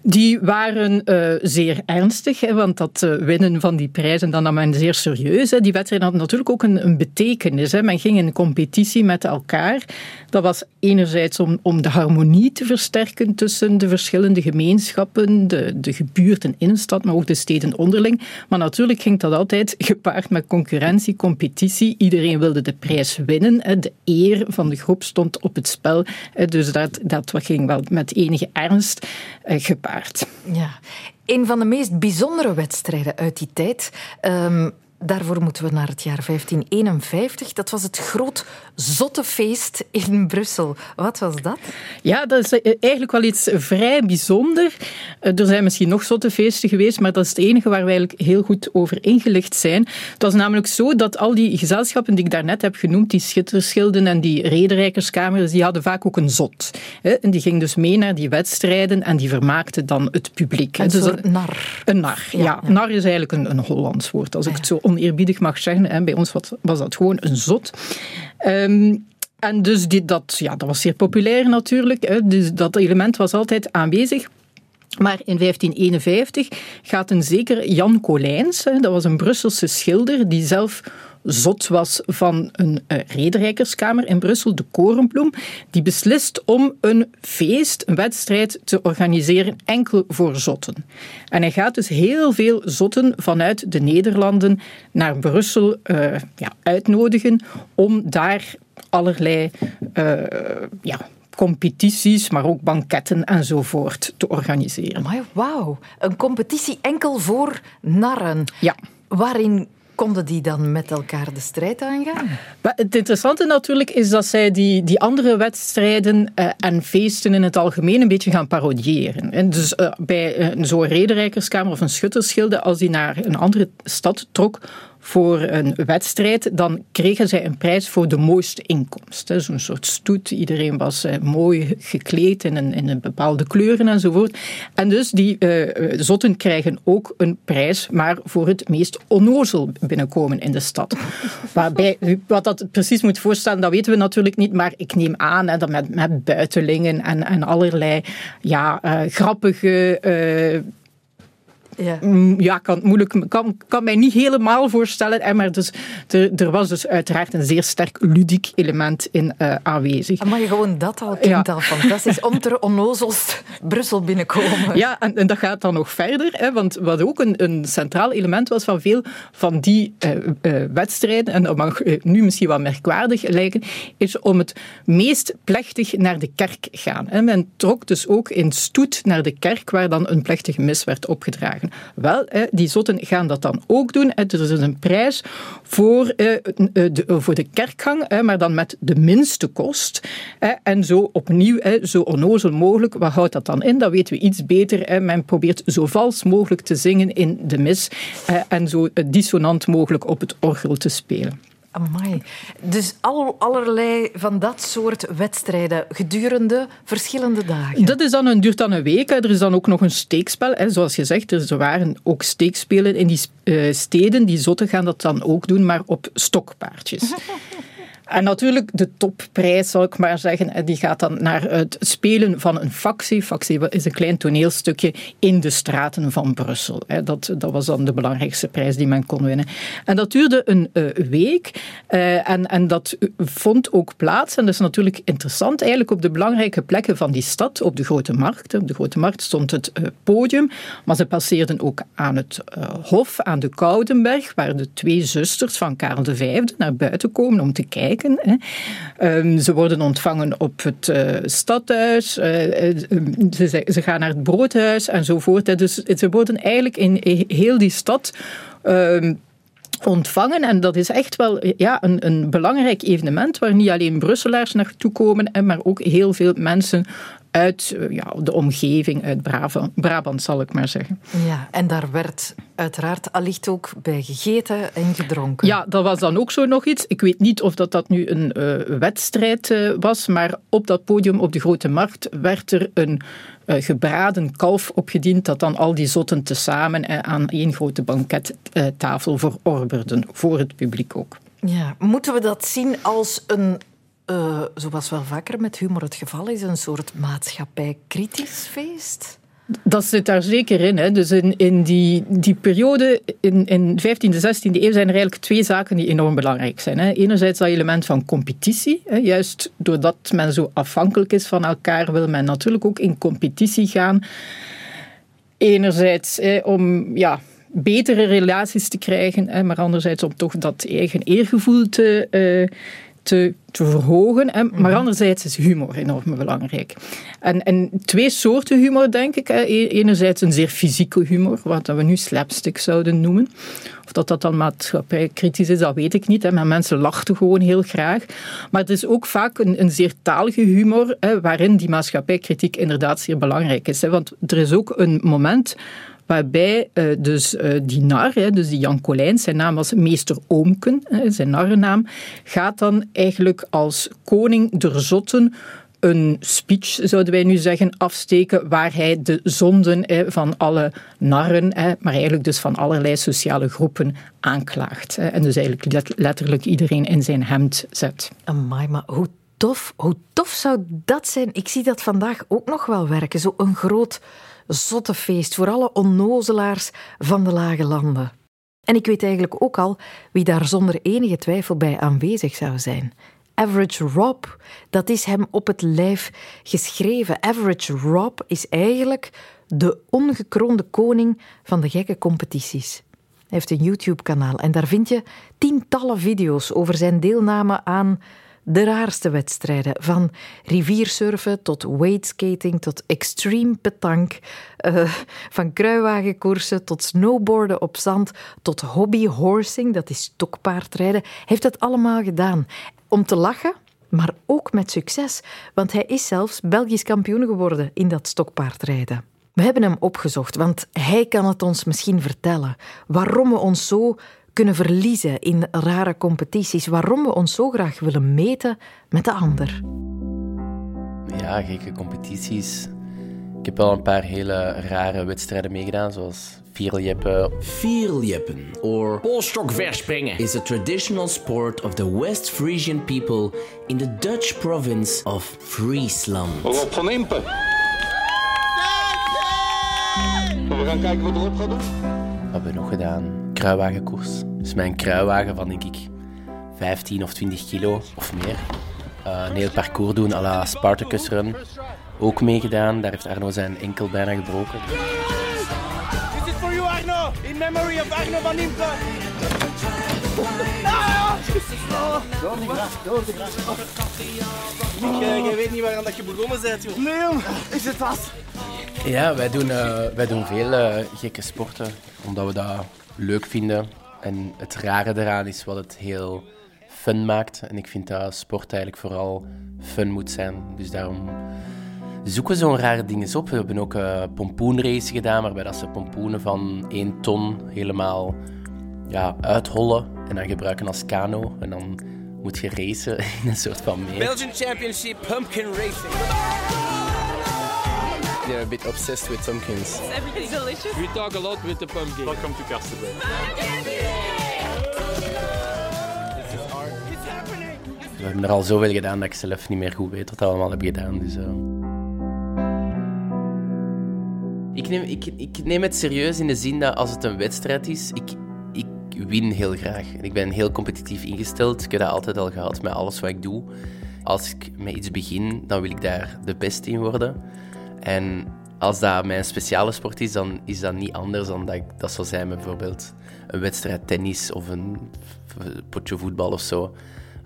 Die waren eh, zeer ernstig, hè, want dat eh, winnen van die prijzen dan nam men zeer serieus. Hè. Die wedstrijden hadden natuurlijk ook een, een betekenis. Hè. Men ging in competitie met elkaar. Dat was enerzijds om, om de harmonie te versterken tussen de verschillende gemeenschappen, de, gebuurten in de stad, maar ook de steden onderling. Maar natuurlijk ging dat altijd gepaard met concurrentie, competitie. Iedereen wilde de prijs winnen. Hè. De eer van de groep stond op het spel. Dus dat, dat ging wel met enige ernst eh, Ja. Een van de meest bijzondere wedstrijden uit die tijd. ehm, daarvoor moeten we naar het jaar 1551. Dat was het groot Zottefeest in Brussel. Wat was dat? Ja, dat is eh, eigenlijk wel iets vrij bijzonder. Eh, Er zijn misschien nog zotte feesten geweest, maar dat is het enige waar wij eigenlijk heel goed over ingelicht zijn. Het was namelijk zo dat al die gezelschappen die ik daarnet heb genoemd, die schitterschilden en die rederijkerskamers, die hadden vaak ook een zot. En die ging dus mee naar die wedstrijden en die vermaakten dan het publiek. Een Dus dat- nar. Een nar, ja. Nar is eigenlijk een, een Hollands woord, als ik het zo oneerbiedig mag zeggen. hè. Bij ons was, dat gewoon een zot. Ehm, en dus die, dat, ja, dat was zeer populair natuurlijk. Hè. Dus dat element was altijd aanwezig. Maar in 1551 gaat een zeker Jan Colijns, dat was een Brusselse schilder die zelf zot was van een uh, rederijkerskamer in Brussel, de Korenbloem, die beslist om een feest, een wedstrijd te organiseren enkel voor zotten. En hij gaat dus heel veel zotten vanuit de Nederlanden naar Brussel uh, ja, uitnodigen om daar allerlei uh, ja, competities, maar ook banketten enzovoort te organiseren. Maar wauw, een competitie enkel voor narren. Ja. Waarin konden die dan met elkaar de strijd aangaan? Het interessante natuurlijk is dat zij die, die andere wedstrijden uh, en feesten in het algemeen een beetje gaan parodiëren. En dus uh, bij uh, zo'n rederijkerskamer of een schuttersgilde, als die naar een andere stad trok voor een wedstrijd, dan kregen zij een prijs voor de mooiste inkomst. Zo'n soort stoet. Iedereen was uh, mooi gekleed in een, in een bepaalde kleuren enzovoort. En dus die uh, zotten krijgen ook een prijs, maar voor het meest onnozel binnenkomen in de stad. Waarbij, wat dat precies moet voorstellen, dat weten we natuurlijk niet, maar ik neem aan hè, dat met, met buitelingen en, en allerlei ja, uh, grappige ja, ja kan, moeilijk, kan, kan mij niet helemaal voorstellen. Maar dus, er, er was dus uiteraard een zeer sterk ludiek element in uh, aanwezig. Maar je gewoon dat al klinkt ja. al fantastisch. Om ter onnozels Brussel binnenkomen. Ja, en, en, dat gaat dan nog verder. Hè, want wat ook een, een centraal element was van veel van die uh, uh, wedstrijden, en dat mag nu misschien wat merkwaardig lijken, is om het meest plechtig naar de kerk gaan. Hè. Men trok dus ook in stoet naar de kerk, waar dan een plechtige mis werd opgedragen. Wel, die zotten gaan dat dan ook doen. Er is een prijs voor, de, voor de kerkgang, maar dan met de minste kost. En zo opnieuw, zo onnozel mogelijk. Wat houdt dat dan in? Dat weten we iets beter. Men probeert zo vals mogelijk te zingen in de mis en zo dissonant mogelijk op het orgel te spelen. Amai. Dus al, allerlei van dat soort wedstrijden gedurende verschillende dagen. Dat is dan een, duurt dan een week. Hè. Er is dan ook nog een steekspel. Hè. Zoals je zegt, er waren ook steekspelen in die uh, steden. Die zotten gaan dat dan ook doen, maar op stokpaardjes. En natuurlijk de topprijs, zal ik maar zeggen, die gaat dan naar het spelen van een factie. Factie is een klein toneelstukje in de straten van Brussel. Dat, dat was dan de belangrijkste prijs die men kon winnen. En dat duurde een uh, week uh, en, en dat vond ook plaats. En dat is natuurlijk interessant eigenlijk op de belangrijke plekken van die stad, op de Grote Markt. Op de Grote Markt stond het podium, maar ze passeerden ook aan het Hof, aan de Koudenberg, waar de twee zusters van Karel V naar buiten komen om te kijken. Ehm, ze worden ontvangen op het uh, stadhuis, uh, ze, ze, gaan naar het broodhuis enzovoort. Hè. Dus ze worden eigenlijk in heel die stad ehm, ontvangen. En dat is echt wel ja, een, een belangrijk evenement waar niet alleen Brusselaars naartoe komen, maar ook heel veel mensen uit ja, de omgeving, uit Brabant, Brabant, zal ik maar zeggen. Ja, en daar werd uiteraard allicht ook bij gegeten en gedronken. Ja, dat was dan ook zo nog iets. Ik weet niet of dat, dat nu een uh, wedstrijd uh, was, maar op dat podium op de Grote Markt werd er een uh, gebraden kalf opgediend dat dan al die zotten tezamen aan één grote bankettafel verorberden, voor het publiek ook. Ja, moeten we dat zien als een uh, zoals wel vaker met humor het geval is, een soort maatschappij-kritisch feest? Dat zit daar zeker in. Hè. Dus in, in die, die periode, in, in 15e, 16e eeuw, zijn er eigenlijk twee zaken die enorm belangrijk zijn. Hè. Enerzijds dat element van competitie. Hè. Juist doordat men zo afhankelijk is van elkaar, wil men natuurlijk ook in competitie gaan. Enerzijds hè, om ja, betere relaties te krijgen, hè, maar anderzijds om toch dat eigen eergevoel te... Uh, te, te verhogen. Hè. Maar mhm. anderzijds is humor enorm belangrijk. En, en twee soorten humor, denk ik. Hè. E-, enerzijds een zeer fysieke humor, wat we nu slapstick zouden noemen. Of dat dat dan maatschappijkritisch is, dat weet ik niet. Hè. Maar mensen lachten gewoon heel graag. Maar het is ook vaak een, een zeer talige humor, hè, waarin die maatschappijkritiek inderdaad zeer belangrijk is. Hè. Want er is ook een moment waarbij uh, dus uh, die nar, dus die Jan Colijn, zijn naam was meester Oomken, zijn narrennaam, gaat dan eigenlijk als koning der zotten een speech, zouden wij nu zeggen, afsteken waar hij de zonden van alle narren, maar eigenlijk dus van allerlei sociale groepen aanklaagt. En dus eigenlijk letterlijk iedereen in zijn hemd zet. Amai, maar hoe tof, hoe tof zou dat zijn? Ik zie dat vandaag ook nog wel werken. Zo een groot zottefeest voor alle onnozelaars van de lage landen. En ik weet eigenlijk ook al wie daar zonder enige twijfel bij aanwezig zou zijn. Average Rob, dat is hem op het lijf geschreven. Average Rob is eigenlijk de ongekroonde koning van de gekke competities. Hij heeft een YouTube-kanaal en daar vind je tientallen video's over zijn deelname aan de raarste wedstrijden. Van riviersurfen tot wadeskating tot extreme petank. Uh, van kruiwagenkoersen tot snowboarden op zand tot hobbyhorsing, dat is stokpaardrijden. Hij heeft dat allemaal gedaan. Om te lachen, maar ook met succes. Want hij is zelfs Belgisch kampioen geworden in dat stokpaardrijden. We hebben hem opgezocht, want hij kan het ons misschien vertellen waarom we ons zo kunnen verliezen in rare competities, waarom we ons zo graag willen meten met de ander. Ja, gekke competities. Ik heb wel een paar hele rare wedstrijden meegedaan, zoals vierljeppen. Vierljeppen, or polstokverspringen, is a traditional sport of the West Frisian people in the Dutch province of Friesland. Rob van Impen. We gaan kijken wat Rob gaat doen. Wat hebben we nog gedaan? Kruiwagenkoers. Dus mijn kruiwagen van denk ik 15 of 20 kilo of meer. Uh, een heel parcours doen à la Spartacus Run. Ook meegedaan. Daar heeft Arno zijn enkel bijna gebroken. This is for you Arno, in memory of Arno van Impe. Door de gras, door de gras. Ik, uh, jij weet niet waarom dat je begonnen bent, joh. Nee. Ik zit vast. Ja, wij doen, uh, wij doen veel uh, gekke sporten, omdat we dat leuk vinden. En het rare eraan is wat het heel fun maakt. En ik vind dat sport eigenlijk vooral fun moet zijn. Dus daarom zoeken we zo'n rare dingen op. We hebben ook een uh, pompoenrace gedaan, waarbij dat ze pompoenen van 1 ton helemaal ja, uithollen en dan gebruiken als kano. En dan moet je racen in een soort van meer. Belgian Championship Pumpkin Racing. They're a bit obsessed with pumpkins. Everything's delicious. We talk a lot with the pumpkin. Welcome to Kasterberg. We hebben er al zoveel gedaan dat ik zelf niet meer goed weet wat we allemaal hebben gedaan. Dus, uh... ik, neem, ik, ik neem het serieus in de zin dat als het een wedstrijd is, ik, ik win heel graag. Ik ben heel competitief ingesteld. Ik heb dat altijd al gehad met alles wat ik doe. Als ik met iets begin, dan wil ik daar de beste in worden. En als dat mijn speciale sport is, dan is dat niet anders dan dat ik, dat zou zijn met bijvoorbeeld een wedstrijd tennis of een potje voetbal of zo.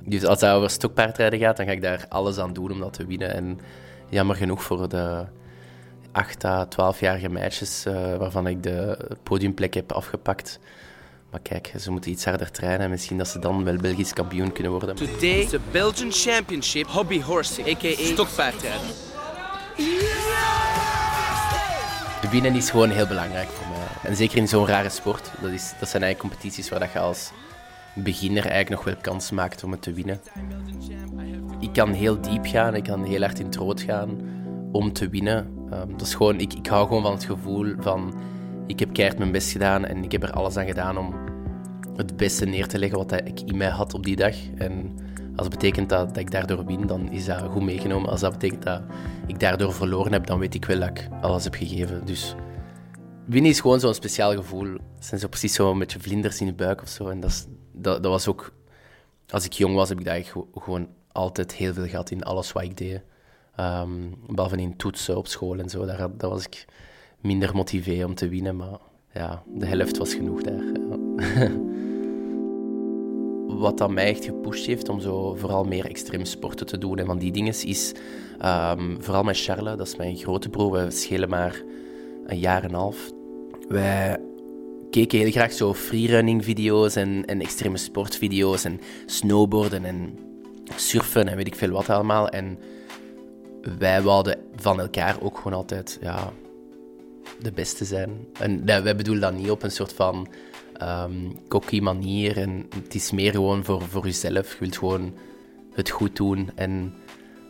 Dus als het over stokpaardrijden gaat, dan ga ik daar alles aan doen om dat te winnen. En jammer genoeg voor de 8 à 12-jarige meisjes uh, waarvan ik de podiumplek heb afgepakt. Maar kijk, ze moeten iets harder trainen en misschien dat ze dan wel Belgisch kampioen kunnen worden. Today is the Belgian Championship Hobby Horsing, a.k.a. stokpaardrijden. Winnen is gewoon heel belangrijk voor mij. En zeker in zo'n rare sport. Dat, is, dat zijn eigenlijk competities waar dat je als beginner eigenlijk nog wel kans maakt om het te winnen. Ik kan heel diep gaan, ik kan heel hard in het gaan om te winnen. Um, dat is gewoon, ik, ik hou gewoon van het gevoel van ik heb keihard mijn best gedaan en ik heb er alles aan gedaan om het beste neer te leggen wat ik in mij had op die dag. En als het betekent dat, ik daardoor win, dan is dat goed meegenomen. Als dat betekent dat ik daardoor verloren heb, dan weet ik wel dat ik alles heb gegeven. Dus winnen is gewoon zo'n speciaal gevoel. Het zijn zo precies zo met je vlinders in je buik of zo. En dat, is, dat, dat was ook... Als ik jong was, heb ik dat gewoon altijd heel veel gehad in alles wat ik deed. Um, behalve in toetsen op school en zo. Daar, daar was ik minder motivé om te winnen. Maar ja, de helft was genoeg daar. Wat dat mij echt gepusht heeft om zo vooral meer extreme sporten te doen en van die dingen is um, vooral met Charles, dat is mijn grote broer, we schelen maar een jaar en een half. Wij keken heel graag zo freerunning video's en, en extreme sportvideo's en snowboarden en surfen en weet ik veel wat allemaal. En wij wouden van elkaar ook gewoon altijd ja, de beste zijn. En wij bedoelen dat niet op een soort van um, cocky manier. En het is meer gewoon voor, voor jezelf. Je wilt gewoon het goed doen. En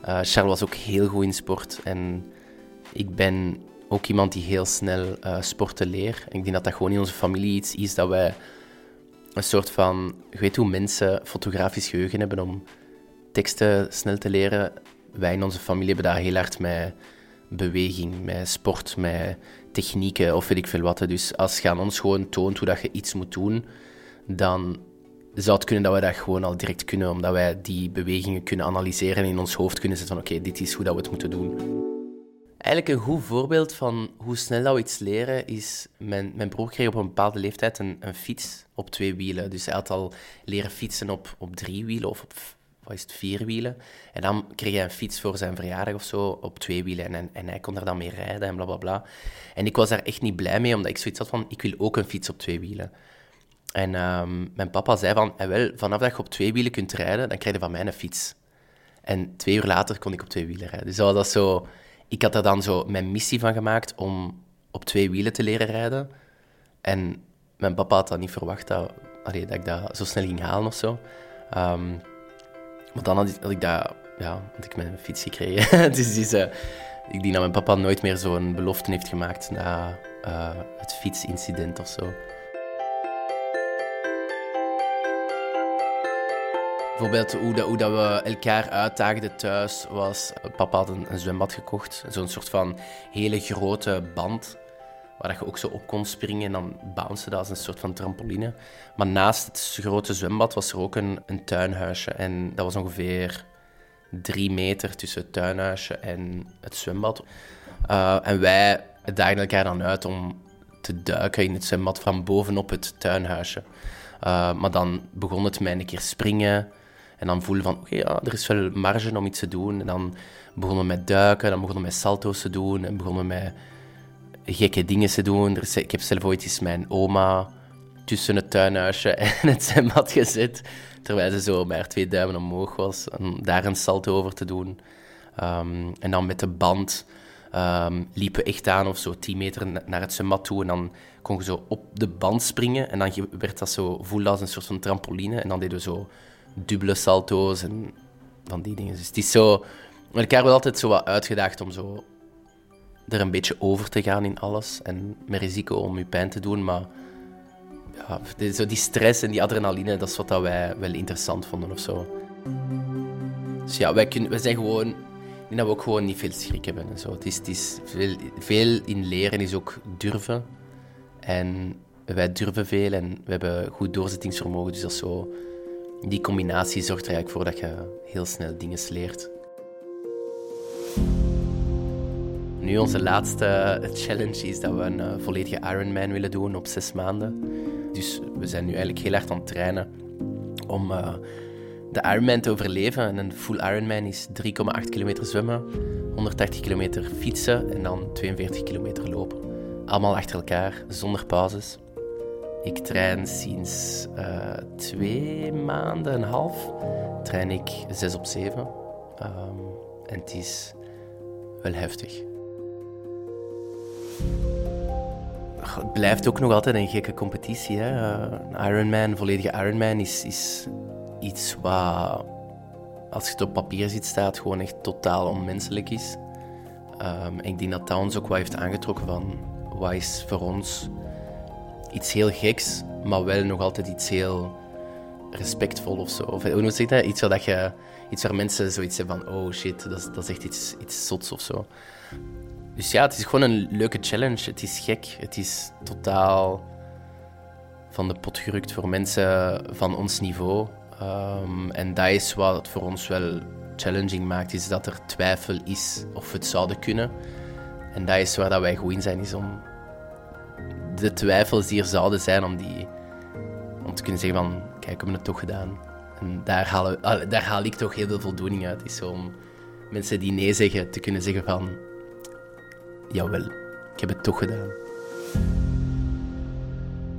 uh, Charles was ook heel goed in sport. En ik ben ook iemand die heel snel uh, sporten leert. ik denk dat dat gewoon in onze familie iets is dat wij een soort van... Je weet hoe mensen fotografisch geheugen hebben om teksten snel te leren. Wij in onze familie hebben daar heel hard met beweging, met sport, met technieken of weet ik veel wat. Dus als je aan ons gewoon toont hoe dat je iets moet doen, dan zou het kunnen dat wij dat gewoon al direct kunnen, omdat wij die bewegingen kunnen analyseren en in ons hoofd kunnen zetten van oké, dit is hoe dat we het moeten doen. Eigenlijk een goed voorbeeld van hoe snel dat we iets leren is... Mijn, broer kreeg op een bepaalde leeftijd een, een fiets op twee wielen. Dus hij had al leren fietsen op, op drie wielen of op wat is het, vier wielen. En dan kreeg hij een fiets voor zijn verjaardag of zo op twee wielen. En, en hij kon er dan mee rijden en bla bla bla. En ik was daar echt niet blij mee, omdat ik zoiets had van: ik wil ook een fiets op twee wielen. En ehm, mijn papa zei van: eh, wel, vanaf dat je op twee wielen kunt rijden, dan krijg je van mij een fiets. En twee uur later kon ik op twee wielen rijden. Dus dat zo, ik had er dan zo mijn missie van gemaakt om op twee wielen te leren rijden. En mijn papa had dat niet verwacht dat, dat ik dat zo snel ging halen of zo. Ehm, maar dan had ik, dat, ja, had ik mijn fiets gekregen. dus, dus uh, ik denk dat mijn papa nooit meer zo'n belofte heeft gemaakt na uh, het fietsincident of zo. Bijvoorbeeld hoe, dat, hoe dat we elkaar uitdaagden thuis was... Papa had een, een zwembad gekocht. Zo'n soort van hele grote band waar je ook zo op kon springen en dan bouncen dat als een soort van trampoline. Maar naast het grote zwembad was er ook een, een tuinhuisje. En dat was ongeveer drie meter tussen het tuinhuisje en het zwembad. Uh, en wij daagden elkaar dan uit om te duiken in het zwembad van bovenop het tuinhuisje. Uh, maar dan begon het mij een keer springen. En dan voelde van, oké, ja, er is wel marge om iets te doen. En dan begonnen we met duiken, dan begonnen we met salto's te doen. En begonnen we met gekke dingen te doen. Ik heb zelf ooit eens mijn oma tussen het tuinhuisje en het zwembad gezet. Terwijl ze zo maar twee duimen omhoog was. Om daar een salto over te doen. Um, en dan met de band um, liepen echt aan of zo 10 meter naar het zwembad toe. En dan kon je zo op de band springen. En dan werd dat zo, voelde als een soort van trampoline. En dan deden we zo dubbele salto's en van die dingen. Dus het is zo... elkaar wel altijd zo wat uitgedaagd om zo er een beetje over te gaan in alles. En met risico om je pijn te doen. Maar ja, zo die stress en die adrenaline, dat is wat dat wij wel interessant vonden of zo. Dus ja, wij, kunnen, wij zijn gewoon... Ik denk dat we ook gewoon niet veel schrik hebben en zo. Het is, het is veel, veel in leren is ook durven. En wij durven veel en we hebben goed doorzettingsvermogen. Dus dat zo... Die combinatie zorgt er eigenlijk voor dat je heel snel dingen leert. Nu onze laatste challenge is dat we een uh, volledige Ironman willen doen op zes maanden. Dus we zijn nu eigenlijk heel hard aan het trainen om uh, de Ironman te overleven. En een full Ironman is 3,8 kilometer zwemmen, 180 kilometer fietsen en dan 42 kilometer lopen. Allemaal achter elkaar, zonder pauzes. Ik train sinds uh, twee maanden en half. Train ik zes op zeven. Um, en het is wel heftig. Het blijft ook nog altijd een gekke competitie. Hè? Een Ironman, volledige Ironman, is, is iets wat, als je het op papier ziet, staat gewoon echt totaal onmenselijk is. Um, ik denk dat dat ons ook wat heeft aangetrokken van wat is voor ons iets heel geks, maar wel nog altijd iets heel respectvol of zo. Of hoe moet je dat? Iets waar, dat je, iets mensen zoiets hebben van, oh shit, dat dat is echt iets, iets zots of zo. Dus ja, het is gewoon een leuke challenge. Het is gek. Het is totaal van de pot gerukt voor mensen van ons niveau. Um, en dat is wat het voor ons wel challenging maakt, is dat er twijfel is of we het zouden kunnen. En dat is waar dat wij goed in zijn, is om de twijfels die er zouden zijn, om, die, om te kunnen zeggen van, kijk, we hebben het toch gedaan. En daar haal, daar haal ik toch heel veel voldoening uit, is om mensen die nee zeggen, te kunnen zeggen van, jawel, ik heb het toch gedaan.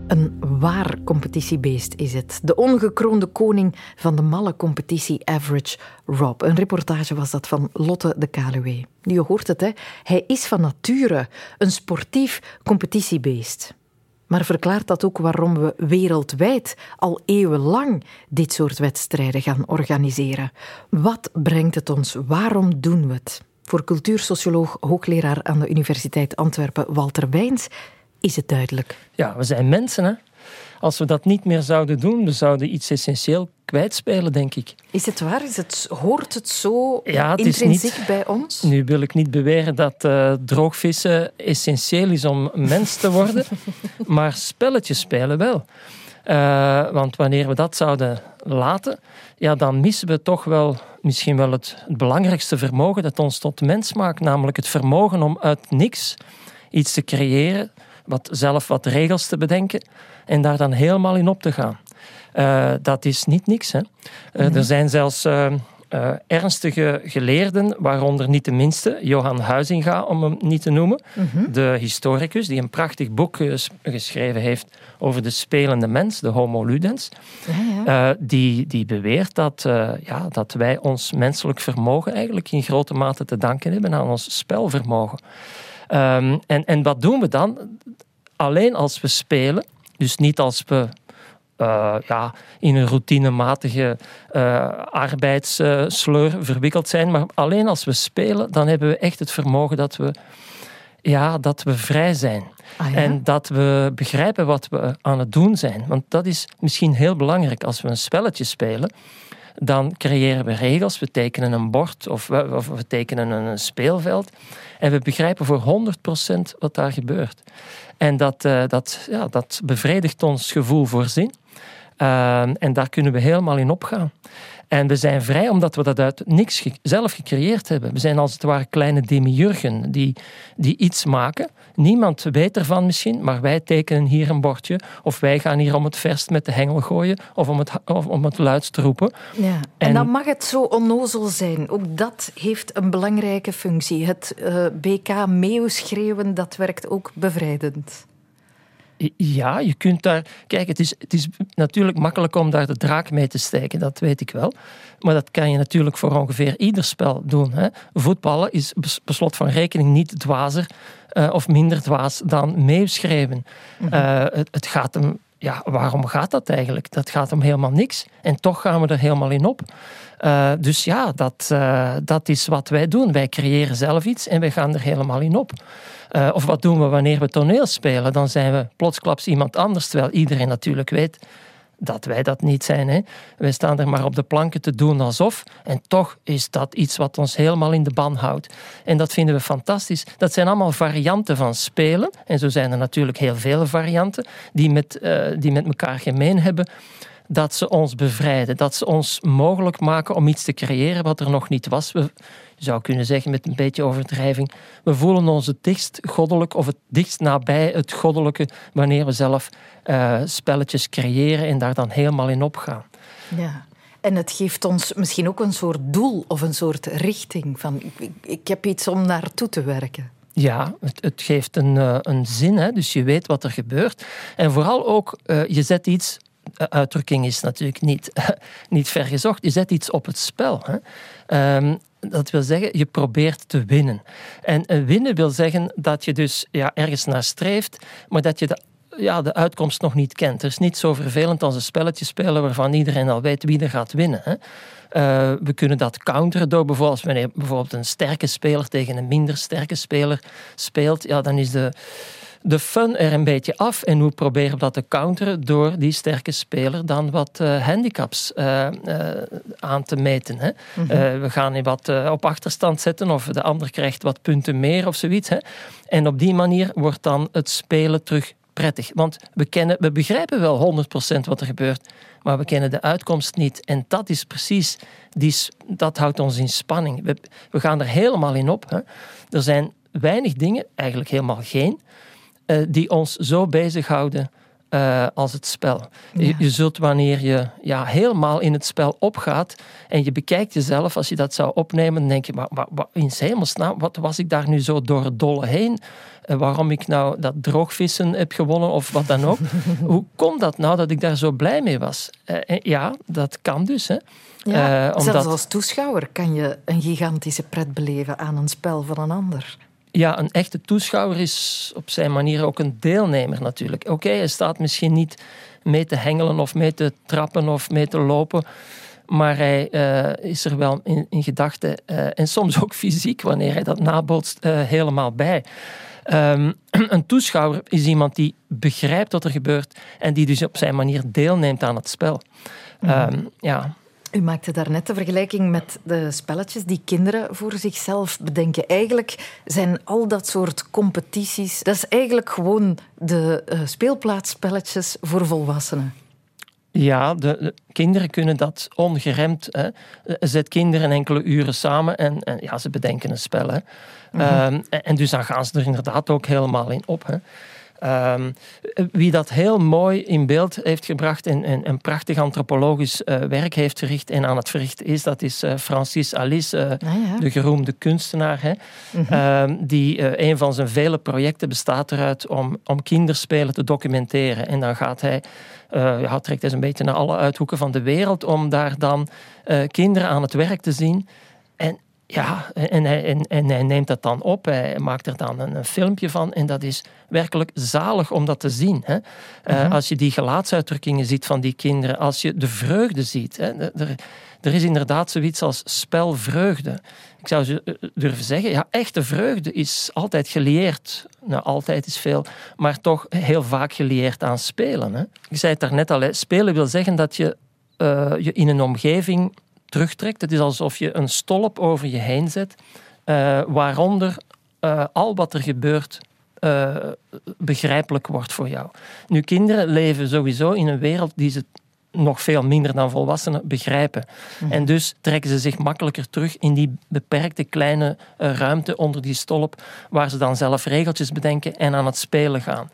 Een waar competitiebeest is het. De ongekroonde koning van de malle competitie Average Rob. Een reportage was dat van Lotte de Kaluwe. Je hoort het, hè? hij is van nature een sportief competitiebeest. Maar verklaart dat ook waarom we wereldwijd al eeuwenlang dit soort wedstrijden gaan organiseren? Wat brengt het ons? Waarom doen we het? Voor cultuursocioloog, hoogleraar aan de Universiteit Antwerpen, Walter Wijns, is het duidelijk. Ja, we zijn mensen. Hè? Als we dat niet meer zouden doen, we zouden iets essentieel kwijtspelen, denk ik. Is het waar? Is het, hoort het zo ja, het intrinsiek niet, bij ons? Nu wil ik niet beweren dat uh, droogvissen essentieel is om mens te worden, maar spelletjes spelen wel. Uh, want wanneer we dat zouden laten, ja, dan missen we toch wel misschien wel het, het belangrijkste vermogen dat ons tot mens maakt, namelijk het vermogen om uit niks iets te creëren wat, zelf wat regels te bedenken en daar dan helemaal in op te gaan. Uh, dat is niet niks. Hè. Uh, Er zijn zelfs uh, ernstige geleerden, waaronder niet de minste, Johan Huizinga, om hem niet te noemen, mm -hmm. de historicus, die een prachtig boek geschreven heeft over de spelende mens, de Homo ludens. Ja, ja. die, die beweert dat, ja, dat wij ons menselijk vermogen eigenlijk in grote mate te danken hebben aan ons spelvermogen. Um, en, en wat doen we dan? Alleen als we spelen, dus niet als we uh, ja, in een routinematige uh, arbeidssleur verwikkeld zijn, maar alleen als we spelen, dan hebben we echt het vermogen dat we, ja, dat we vrij zijn. Ah, ja? En dat we begrijpen wat we aan het doen zijn. Want dat is misschien heel belangrijk als we een spelletje spelen dan creëren we regels. We tekenen een bord of we, of we tekenen een speelveld. En we begrijpen voor 100% wat daar gebeurt. En dat, uh, dat, ja, dat bevredigt ons gevoel voor zin. Uh, en daar kunnen we helemaal in opgaan. En we zijn vrij omdat we dat uit niks ge zelf gecreëerd hebben. We zijn als het ware kleine demiurgen die, die iets maken. Niemand weet ervan misschien, maar wij tekenen hier een bordje. Of wij gaan hier om het verst met de hengel gooien. Of om het, of om het luidst roepen. Ja. En, en, dan mag het zo onnozel zijn. Ook dat heeft een belangrijke functie. Het uh, BK meeuwschreeuwen, dat werkt ook bevrijdend. Ja, je kunt daar. Kijk, het is, het is natuurlijk makkelijk om daar de draak mee te steken, dat weet ik wel. Maar dat kan je natuurlijk voor ongeveer ieder spel doen. Hè. Voetballen is beslot van rekening niet dwazer uh, of minder dwaas dan meeschrijven. Mm -hmm. uh, het, het gaat hem. Ja, waarom gaat dat eigenlijk? Dat gaat om helemaal niks. En toch gaan we er helemaal in op. Uh, dus ja, dat, dat is wat wij doen. Wij creëren zelf iets en wij gaan er helemaal in op. Uh, of wat doen we wanneer we toneel spelen? Dan zijn we plotsklaps iemand anders, terwijl iedereen natuurlijk weet dat wij dat niet zijn. Hè? Wij staan er maar op de planken te doen alsof. En toch is dat iets wat ons helemaal in de ban houdt. En dat vinden we fantastisch. Dat zijn allemaal varianten van spelen. En zo zijn er natuurlijk heel veel varianten die met, uh, die met elkaar gemeen hebben dat ze ons bevrijden, dat ze ons mogelijk maken om iets te creëren wat er nog niet was. We, je zou kunnen zeggen met een beetje overdrijving, we voelen ons het dichtst goddelijk of het dichtst nabij het goddelijke wanneer we zelf uh, spelletjes creëren en daar dan helemaal in opgaan. Ja. En het geeft ons misschien ook een soort doel of een soort richting. Van, ik, ik, heb iets om naartoe te werken. Ja, het, het geeft een, uh, een zin, hè? dus je weet wat er gebeurt. En vooral ook, uh, je zet iets uitdrukking is natuurlijk niet, niet vergezocht. Je zet iets op het spel. Hè. Um, dat wil zeggen, je probeert te winnen. En winnen wil zeggen dat je dus ja, ergens naar streeft, maar dat je de, ja, de uitkomst nog niet kent. Het is niet zo vervelend als een spelletje spelen waarvan iedereen al weet wie er gaat winnen. Hè. Uh, we kunnen dat counteren door bijvoorbeeld, wanneer bijvoorbeeld een sterke speler tegen een minder sterke speler speelt, ja, dan is de de fun er een beetje af. En hoe proberen we dat te counteren? Door die sterke speler dan wat uh, handicaps uh, uh, aan te meten. Hè? Mm -hmm. we gaan in wat op achterstand zetten of de ander krijgt wat punten meer of zoiets. Hè? En op die manier wordt dan het spelen terug prettig. Want we, kennen, we begrijpen wel 100% wat er gebeurt, maar we kennen de uitkomst niet. En dat is precies, die, dat houdt ons in spanning. We, we gaan er helemaal in op. Hè? Er zijn weinig dingen, eigenlijk helemaal geen, uh, die ons zo bezighouden uh, als het spel. Ja. Je, je, zult wanneer je ja, helemaal in het spel opgaat en je bekijkt jezelf, als je dat zou opnemen, dan denk je, maar, maar, maar in hemelsnaam, wat was ik daar nu zo door het dolle heen? Uh, waarom ik nou dat droogvissen heb gewonnen of wat dan ook. Hoe komt dat nou dat ik daar zo blij mee was? Uh, ja, dat kan dus. Hè. Ja, omdat... Zelfs als toeschouwer kan je een gigantische pret beleven aan een spel van een ander ja, een echte toeschouwer is op zijn manier ook een deelnemer natuurlijk. Oké, okay, hij staat misschien niet mee te hengelen of mee te trappen of mee te lopen. Maar hij uh, is er wel in, in gedachten uh, en soms ook fysiek wanneer hij dat nabootst uh, helemaal bij. Um, een toeschouwer is iemand die begrijpt wat er gebeurt en die dus op zijn manier deelneemt aan het spel. Mm. Um, ja. U maakte daarnet de vergelijking met de spelletjes die kinderen voor zichzelf bedenken. Eigenlijk zijn al dat soort competities, dat is eigenlijk gewoon de uh, speelplaatsspelletjes voor volwassenen. Ja, de, de, kinderen kunnen dat ongeremd. Hè. Zet kinderen enkele uren samen en, en ja, ze bedenken een spel. Hè. Mm -hmm. um, en dus dan gaan ze er inderdaad ook helemaal in op. Hè. Um, wie dat heel mooi in beeld heeft gebracht en, en een prachtig antropologisch uh, werk heeft verricht en aan het verrichten is, dat is uh, Francis Alice, uh, ah, ja. de geroemde kunstenaar. Hè, mm -hmm. um, die een van zijn vele projecten bestaat eruit om, om kinderspelen te documenteren. En dan gaat hij, ja, trekt hij een beetje naar alle uithoeken van de wereld om daar dan kinderen aan het werk te zien. En ja, en hij, en, en hij neemt dat dan op, hij maakt er dan een, een, filmpje van en dat is werkelijk zalig om dat te zien. Hè? -huh. uh, als je die gelaatsuitdrukkingen ziet van die kinderen, als je de vreugde ziet. Hè? Er, er is inderdaad zoiets als spelvreugde. Ik zou eh, durven zeggen, ja, echte vreugde is altijd gelieerd. Nou, altijd is veel, maar toch heel vaak gelieerd aan spelen. Hè? Ik zei het daarnet al, hè? spelen wil zeggen dat je uh, je in een omgeving terugtrekt. Het is alsof je een stolp over je heen zet, uh, waaronder uh, al wat er gebeurt uh, begrijpelijk wordt voor jou. Nu, kinderen leven sowieso in een wereld die ze nog veel minder dan volwassenen begrijpen. Mm. En dus trekken ze zich makkelijker terug in die beperkte kleine ruimte onder die stolp, waar ze dan zelf regeltjes bedenken en aan het spelen gaan.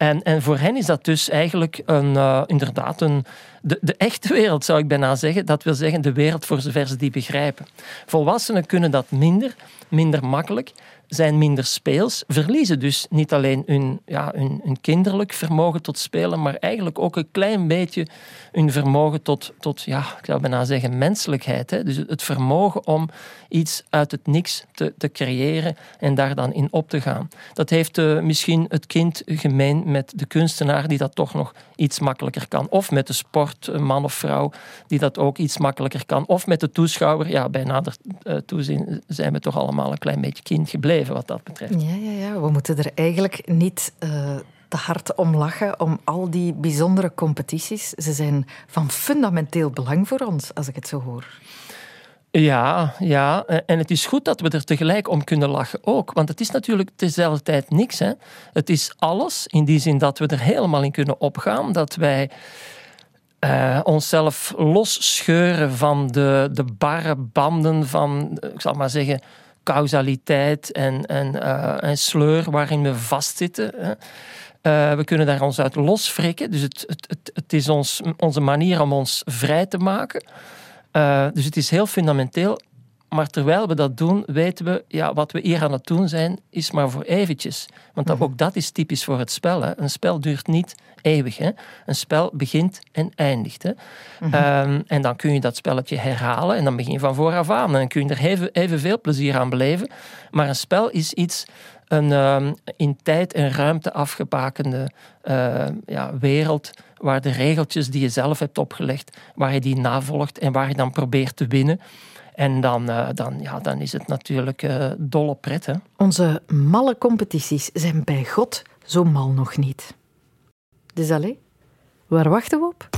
En, en voor hen is dat dus eigenlijk een, uh, inderdaad een, de, de echte wereld, zou ik bijna zeggen. Dat wil zeggen de wereld voor zover ze die begrijpen. Volwassenen kunnen dat minder, minder makkelijk zijn minder speels, verliezen dus niet alleen hun, ja, hun, kinderlijk vermogen tot spelen, maar eigenlijk ook een klein beetje hun vermogen tot, tot ja, ik zou bijna zeggen, menselijkheid. Hè? Dus het vermogen om iets uit het niks te, te creëren en daar dan in op te gaan. Dat heeft uh, misschien het kind gemeen met de kunstenaar, die dat toch nog iets makkelijker kan. Of met de sportman of vrouw, die dat ook iets makkelijker kan. Of met de toeschouwer. Ja, bij nader uh, toezien zijn we toch allemaal een klein beetje kind gebleven wat dat betreft. Ja, ja, ja. we moeten er eigenlijk niet uh, te hard om lachen om al die bijzondere competities. Ze zijn van fundamenteel belang voor ons, als ik het zo hoor. Ja, ja, en het is goed dat we er tegelijk om kunnen lachen ook. Want het is natuurlijk dezelfde tijd niks. Hè. Het is alles, in die zin dat we er helemaal in kunnen opgaan. Dat wij uh, onszelf losscheuren van de, de barre banden van, ik zal maar zeggen, causaliteit en, en, uh, en sleur waarin we vastzitten. Hè. Uh, we kunnen daar ons uit losfrikken. Dus het, het, het, het is ons, onze manier om ons vrij te maken. Uh, dus het is heel fundamenteel. Maar terwijl we dat doen, weten we, ja, wat we hier aan het doen zijn, is maar voor eventjes. Want dat, ook dat is typisch voor het spel. Hè. Een spel duurt niet eeuwig. Hè. Een spel begint en eindigt. Hè. Mhm. Ehm, en dan kun je dat spelletje herhalen en dan begin je van vooraf aan. En dan kun je er even, evenveel plezier aan beleven. Maar een spel is iets, een ehm, in tijd en ruimte afgebakende uh, ja, wereld waar de regeltjes die je zelf hebt opgelegd, waar je die navolgt en waar je dan probeert te winnen. En dan, uh, dan, ja, dan is het natuurlijk uh, dolle pret. Hè? Onze malle competities zijn bij God zo mal nog niet. Dus allez, waar wachten we op?